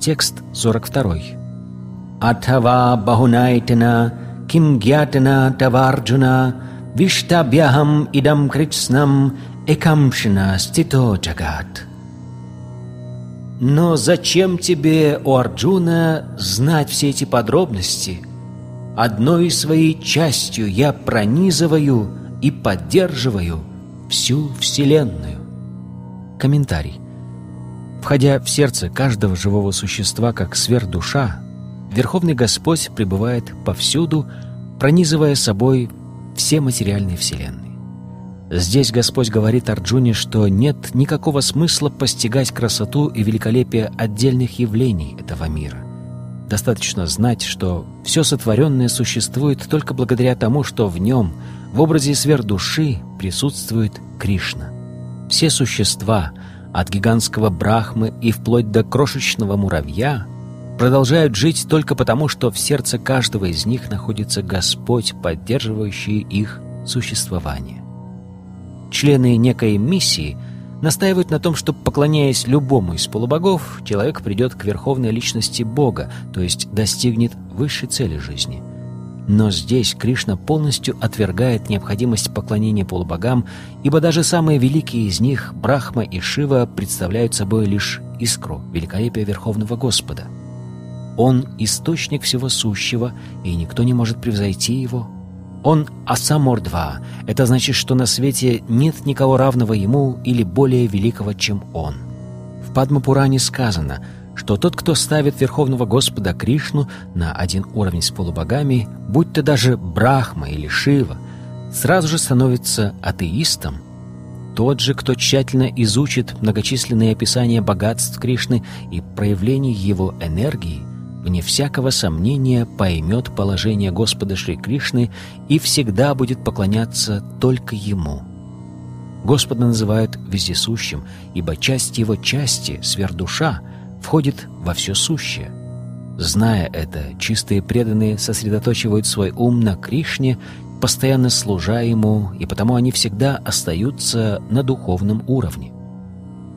Текст 42. Атава бахунайтана ким гьятана таварджуна Виштабьяхам идам критснам экамшина стито джагат. Но зачем тебе, у Арджуна, знать все эти подробности? Одной своей частью я пронизываю и поддерживаю всю Вселенную. Комментарий. Входя в сердце каждого живого существа как сверхдуша, Верховный Господь пребывает повсюду, пронизывая собой все материальные вселенные. Здесь Господь говорит Арджуне, что нет никакого смысла постигать красоту и великолепие отдельных явлений этого мира. Достаточно знать, что все сотворенное существует только благодаря тому, что в нем, в образе сверхдуши, присутствует Кришна. Все существа, от гигантского брахмы и вплоть до крошечного муравья, продолжают жить только потому, что в сердце каждого из них находится Господь, поддерживающий их существование. Члены некой миссии настаивают на том, что, поклоняясь любому из полубогов, человек придет к верховной личности Бога, то есть достигнет высшей цели жизни. Но здесь Кришна полностью отвергает необходимость поклонения полубогам, ибо даже самые великие из них, Брахма и Шива, представляют собой лишь искру великолепия Верховного Господа. Он — источник всего сущего, и никто не может превзойти его. Он — Асамордва, это значит, что на свете нет никого равного ему или более великого, чем он. В Падмапуране сказано — что тот, кто ставит Верховного Господа Кришну на один уровень с полубогами, будь то даже Брахма или Шива, сразу же становится атеистом. Тот же, кто тщательно изучит многочисленные описания богатств Кришны и проявлений его энергии, вне всякого сомнения поймет положение Господа Шри Кришны и всегда будет поклоняться только Ему. Господа называют вездесущим, ибо часть Его части, сверхдуша, входит во все сущее. Зная это, чистые преданные сосредоточивают свой ум на Кришне, постоянно служа Ему, и потому они всегда остаются на духовном уровне.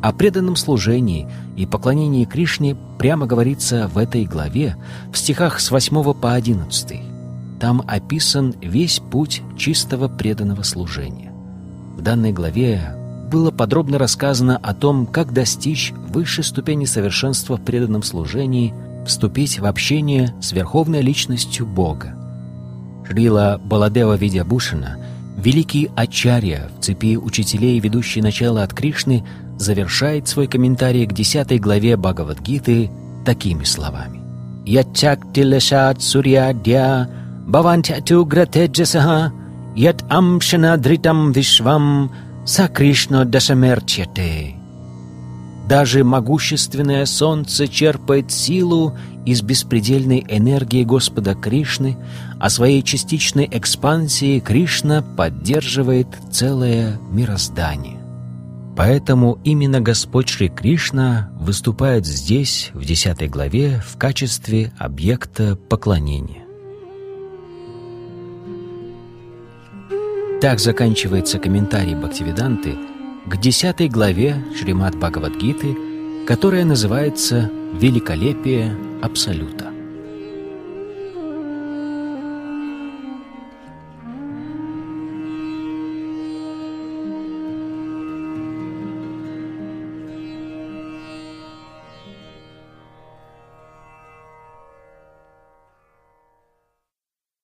О преданном служении и поклонении Кришне прямо говорится в этой главе, в стихах с 8 по 11. Там описан весь путь чистого преданного служения. В данной главе было подробно рассказано о том, как достичь высшей ступени совершенства в преданном служении, вступить в общение с верховной личностью Бога. Шрила Баладева Видябушина, великий ачарья в цепи учителей, ведущий начало от Кришны, завершает свой комментарий к 10 главе Бхагавадгиты такими словами. «Ячактилешат сурьядья бхавантяту гратеджасаха ят амшана дритам вишвам Са Кришна Дашамерчете. Даже могущественное солнце черпает силу из беспредельной энергии Господа Кришны, а своей частичной экспансией Кришна поддерживает целое мироздание. Поэтому именно Господь Шри Кришна выступает здесь, в 10 главе, в качестве объекта поклонения. Так заканчивается комментарий Бхактивиданты к десятой главе Шримад Бхагавадгиты, которая называется «Великолепие Абсолюта».